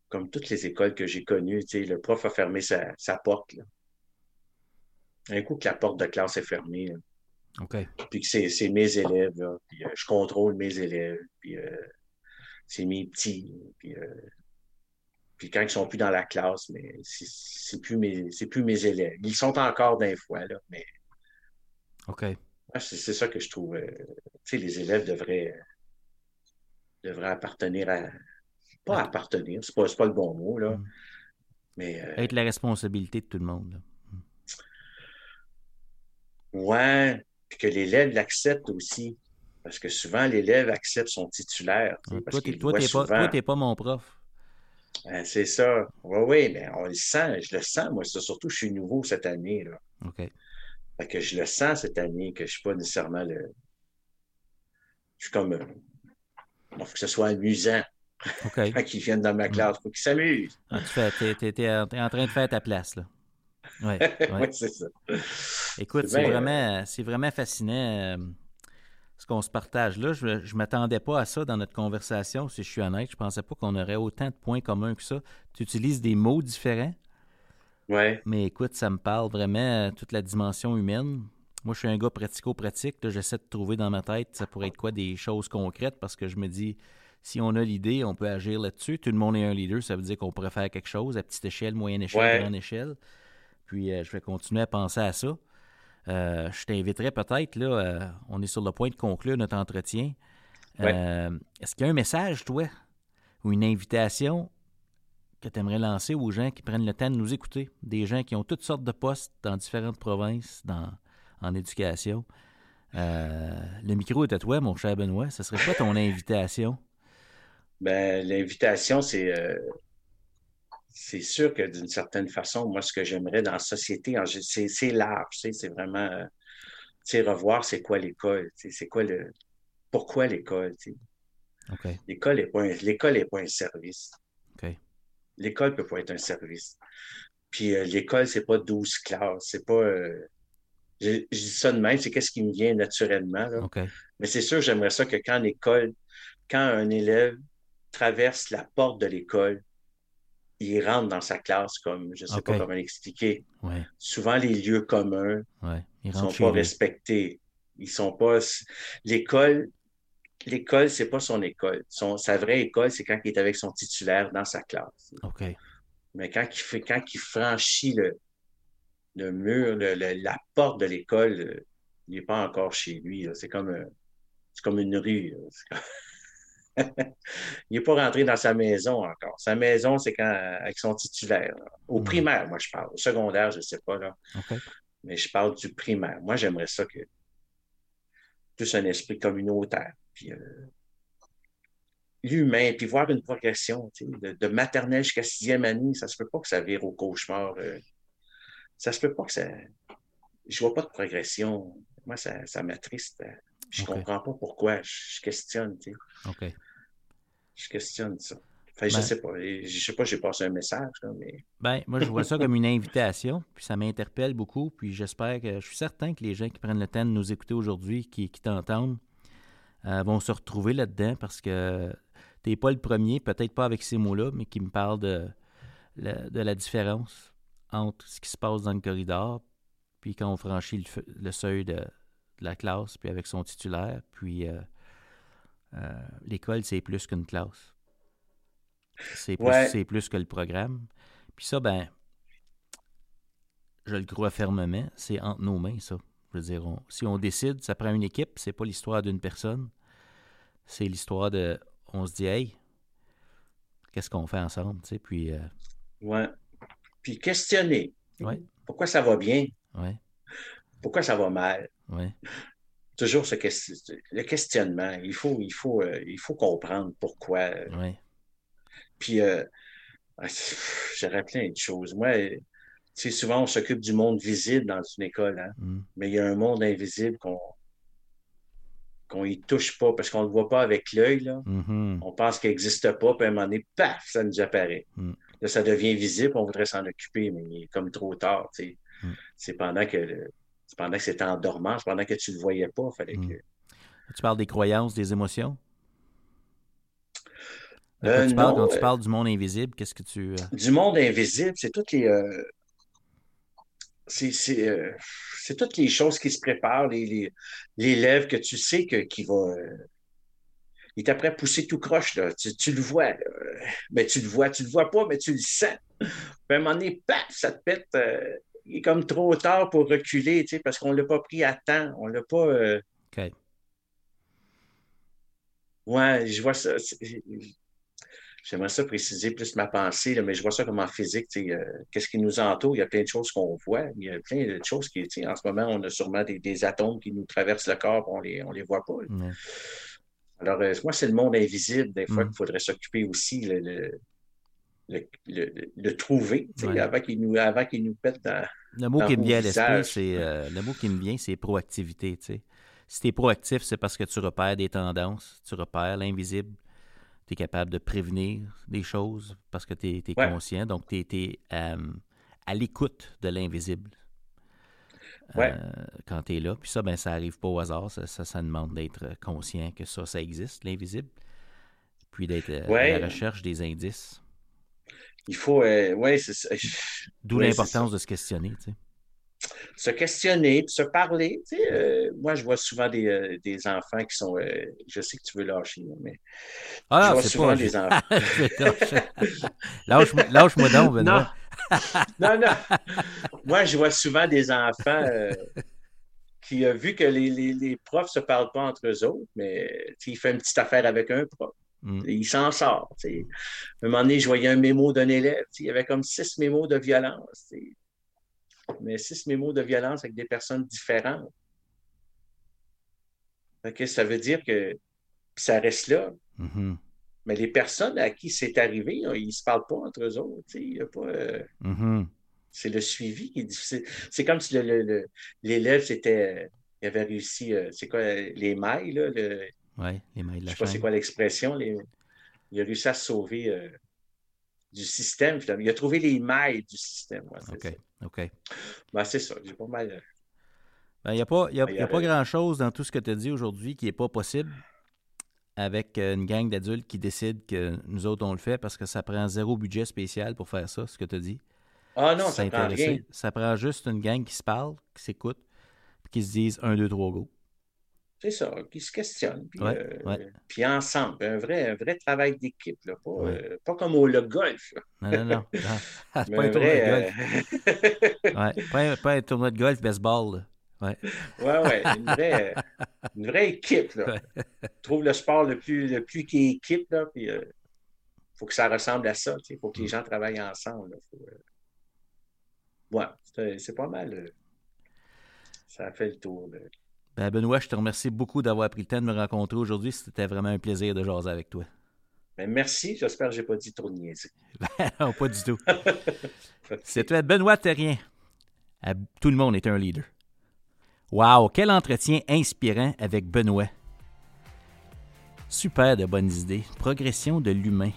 comme toutes les écoles que j'ai connues, tu sais. Le prof a fermé sa, sa porte, là. Un coup que la porte de classe est fermée, là, Puis que c'est c'est mes élèves, là, puis euh, je contrôle mes élèves, puis euh, c'est mes petits, puis, euh, puis quand ils sont plus dans la classe, mais c'est c'est plus mes c'est plus mes élèves. Ils sont encore d'un fois, là, mais OK. c'est c'est ça que je trouve. tu sais, les élèves devraient devraient appartenir à pas appartenir, c'est pas, c'est pas le bon mot, là, Mm. mais Être la responsabilité de tout le monde. là. ouais, puis que l'élève l'accepte aussi. Parce que souvent, l'élève accepte son titulaire. tu parce Toi, voit t'es pas, mon prof. Ben, c'est ça. Oui, oui, mais on le sent. Je le sens, moi. ça. Surtout, je suis nouveau cette année. Là. OK. Fait que je le sens cette année que je suis pas nécessairement le. Je suis comme. Il faut que ce soit amusant OK. quand ils viennent dans ma classe. Il faut qu'ils s'amusent. Ah, tu fais, en, t'es en train de faire ta place, là. Ouais, ouais. Oui, c'est ça. Écoute, C'est bien, vraiment, fascinant euh, ce qu'on se partage là. Je ne m'attendais pas à ça dans notre conversation, si je suis honnête. Je pensais pas qu'on aurait autant de points communs que ça. Tu utilises des mots différents, Ouais. mais écoute, ça me parle vraiment euh, toute la dimension humaine. Moi, je suis un gars pratico-pratique. J'essaie de trouver dans ma tête, ça pourrait être quoi des choses concrètes parce que je me dis, si on a l'idée, on peut agir là-dessus. Tout le monde est un leader, ça veut dire qu'on pourrait faire quelque chose à petite échelle, moyenne échelle, Ouais. grande échelle. Puis euh, je vais continuer à penser à ça. Euh, je t'inviterais peut-être, là, euh, on est sur le point de conclure notre entretien. Ouais. Est-ce qu'il y a un message, toi, ou une invitation que tu aimerais lancer aux gens qui prennent le temps de nous écouter? Des gens qui ont toutes sortes de postes dans différentes provinces, dans, en éducation. Euh, le micro est à toi, mon cher Benoît. Ce serait quoi ton invitation? Ben, l'invitation, c'est euh, c'est sûr que d'une certaine façon, moi, ce que j'aimerais dans la société, c'est c'est large, tu sais, c'est vraiment, euh, tu sais, revoir c'est quoi l'école, tu sais, c'est quoi le, pourquoi l'école, tu sais. OK. L'école n'est pas un, pas un service. L'école peut pas être un service. Puis euh, l'école, c'est pas 12 classes, c'est pas, euh, je, je dis ça de même, c'est qu'est-ce qui me vient naturellement, là. Mais c'est sûr, j'aimerais ça que quand l'école, quand un élève traverse la porte de l'école, il rentre dans sa classe comme, je ne sais pas comment l'expliquer. Ouais. Souvent, les lieux communs Ouais. Ne sont pas lui. respectés. Ils sont pas. L'école, l'école, c'est pas son école. Son, sa vraie école, c'est quand il est avec son titulaire dans sa classe. OK. Mais quand il fait, quand il franchit le, le mur, le- le- la porte de l'école, euh, il n'est pas encore chez lui. C'est comme, un- c'est comme une rue. il n'est pas rentré dans sa maison encore. Sa maison, c'est quand avec son titulaire. là. Au Mhm. primaire, moi, je parle. Au secondaire, je ne sais pas, là. Mais je parle du primaire. Moi, j'aimerais ça que plus un esprit communautaire. Puis euh, l'humain, puis voir une progression, tu sais, de, de maternelle jusqu'à sixième année, ça se peut pas que ça vire au cauchemar. euh. ça se peut pas que ça. Je vois pas de progression. Moi, ça, ça m'attriste. Je Ok. comprends pas pourquoi. Je, je questionne, tu sais. OK. Je questionne ça. Je Ben- sais pas. Je sais pas, j'ai passé un message, là, mais Ben, moi, je vois ça comme une invitation, puis ça m'interpelle beaucoup, puis j'espère que, je suis certain que les gens qui prennent le temps de nous écouter aujourd'hui, qui, qui t'entendent, euh, vont se retrouver là-dedans parce que tu n'es pas le premier, peut-être pas avec ces mots-là, mais qui me parle de, la- de la différence entre ce qui se passe dans le corridor, puis quand on franchit le, le seuil de, de la classe, puis avec son titulaire, puis euh, euh, l'école, c'est plus qu'une classe. C'est plus, Ouais. c'est plus que le programme. Puis ça, ben, je le crois fermement, c'est entre nos mains, ça. Je veux dire, on- si on décide, ça prend une équipe, c'est pas l'histoire d'une personne. C'est l'histoire de. On se dit, hey, qu'est-ce qu'on fait ensemble, tu sais, puis. euh, ouais. Puis questionner. ouais, Pourquoi ça va bien? ouais, Pourquoi ça va mal? ouais, toujours ce le questionnement. Il faut, il faut, euh, il faut comprendre pourquoi. Puis, euh, ah, j'aurais plein de choses. Moi, tu sais, souvent, on s'occupe du monde visible dans une école, hein, mm, mais il y a un monde invisible qu'on qu'on y touche pas parce qu'on le voit pas avec l'œil. là. mhm, On pense qu'il n'existe pas, puis à un moment donné, paf, ça nous apparaît. Mm. Là, ça devient visible, on voudrait s'en occuper, mais il est comme trop tard. tu sais. Mm. C'est pendant que le- pendant que c'était en dormance, pendant que tu ne le voyais pas. Fallait Mm. que... Tu parles des croyances, des émotions? De Euh, tu parles non, quand tu euh, parles du monde invisible, qu'est-ce que tu. euh, Du monde invisible, c'est toutes les. euh, c'est c'est, euh, c'est toutes les choses qui se préparent, les, les, les lèvres que tu sais que, qui va. il est après pousser tout croche, là. Tu, tu le vois, là. Mais tu le vois, tu le vois pas, mais tu le sens. Puis à un moment donné, paf, ça te pète. Il est comme trop tard pour reculer, tu sais, parce qu'on l'a pas pris à temps. On l'a pas. euh, OK. Ouais, je vois ça. J'aimerais ça préciser plus ma pensée, là, mais je vois ça comme en physique. euh, Qu'est-ce qui nous entoure? Il y a plein de choses qu'on voit. Il y a plein de choses qui, en ce moment, on a sûrement des, des atomes qui nous traversent le corps, on les, on les voit pas. Alors, euh, moi, c'est le monde invisible, des fois, Mm. qu'il faudrait s'occuper aussi, le, le, le, le- le trouver, Ouais. avant qu'il nous, avant qu'il nous pète dans. Le mot Dans qui me vient à c'est euh, le mot qui me vient, c'est proactivité. Si tu es proactif, c'est parce que tu repères des tendances, tu repères l'invisible, tu es capable de prévenir des choses parce que tu es, Ouais. conscient. Donc, tu es, à l'écoute de l'invisible Ouais. euh, quand tu es là. Puis ça, ben, ça arrive pas au hasard. Ça, ça, ça demande d'être conscient que ça, ça existe, l'invisible. Puis d'être euh, à la recherche des indices. Il faut, euh, ouais. D'où Ouais, l'importance de se questionner. tu sais. se questionner, puis se parler. Tu sais, euh, moi, je vois souvent des, euh, des enfants qui sont. euh, je sais que tu veux lâcher, mais je Ah, vois c'est souvent pas. des enfants. Je lâcher. Lâche-moi lâche-moi donc, Benoît. Non, non. Moi, je vois souvent des enfants qui, euh, vu que les, les, les profs ne se parlent pas entre eux autres, mais il fait une petite affaire avec un prof. Mm. Il s'en sort. À un moment donné, je voyais un mémo d'un élève. Il y avait comme six mémos de violence. Mais six mémos de violence avec des personnes différentes. Que ça veut dire que ça reste là. Mhm. Mais les personnes à qui c'est arrivé, là, ils ne se parlent pas entre eux autres. Il y a pas, euh, Mhm. c'est le suivi qui est difficile. C'est comme si le- le- le- l'élève s'était. Il avait réussi, euh, c'est quoi, les mailles, là, le- Ouais, les mailles de je la sais pas c'est quoi l'expression, les- il a réussi à se sauver euh, du système, finalement. Il a trouvé les mailles du système. ouais, OK, ça. OK. Ben, c'est ça, j'ai pas mal. euh, Il n'y a pas, y a, Ben, y pas grand-chose dans tout ce que tu as dit aujourd'hui qui n'est pas possible avec euh, une gang d'adultes qui décident que nous autres, on le fait parce que ça prend zéro budget spécial pour faire ça, ce que tu as dit. Ah non, ça prend rien. Ça prend juste une gang qui se parle, qui s'écoute, puis qui se disent un, deux, trois, go. C'est ça, qui se questionne. Puis, Ouais, euh, ouais. puis ensemble, un vrai, un vrai travail d'équipe, là, pas, Ouais. euh, pas comme au le golf. là, Non, non, non. non. Ah, c'est pas un tournoi de golf. euh, pas, un, pas un tournoi de golf baseball. là. Ouais. Ouais, ouais, une vraie, une vraie équipe. Là. Trouve le sport le plus, le plus qui est équipe, là, puis il faut que ça ressemble à ça. Il faut que Mm. les gens travaillent ensemble. Faut, Ouais, c'est pas mal. Ça a fait le tour. Ben, Benoît, je te remercie beaucoup d'avoir pris le temps de me rencontrer aujourd'hui. C'était vraiment un plaisir de jaser avec toi. Ben, merci, j'espère que je n'ai pas dit trop de niaiseries. non, pas du tout. C'était Benoît Terrien. Tout le monde est un leader. Wow, quel entretien inspirant avec Benoît. Super de bonnes idées. Progression de l'humain.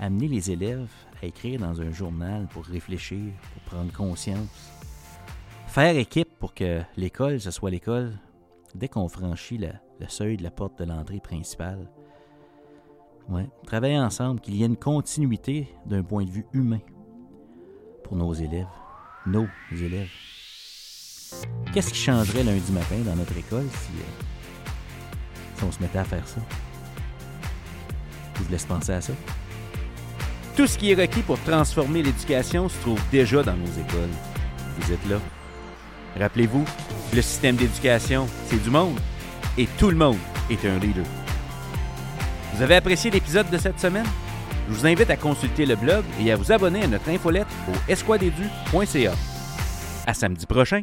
Amener les élèves à écrire dans un journal pour réfléchir, pour prendre conscience. Faire équipe pour que l'école, ce soit l'école, dès qu'on franchit le seuil de la porte de l'entrée principale. Travailler ensemble, qu'il y ait une continuité d'un point de vue humain pour nos élèves. Nos élèves. Qu'est-ce qui changerait lundi matin dans notre école si, euh, si on se mettait à faire ça? Je vous laisse penser à ça. Tout ce qui est requis pour transformer l'éducation se trouve déjà dans nos écoles. Vous êtes là. Rappelez-vous, le système d'éducation, c'est du monde. Et tout le monde est un leader. Vous avez apprécié l'épisode de cette semaine? Je vous invite à consulter le blog et à vous abonner à notre infolette au esquadedu.ca. À samedi prochain!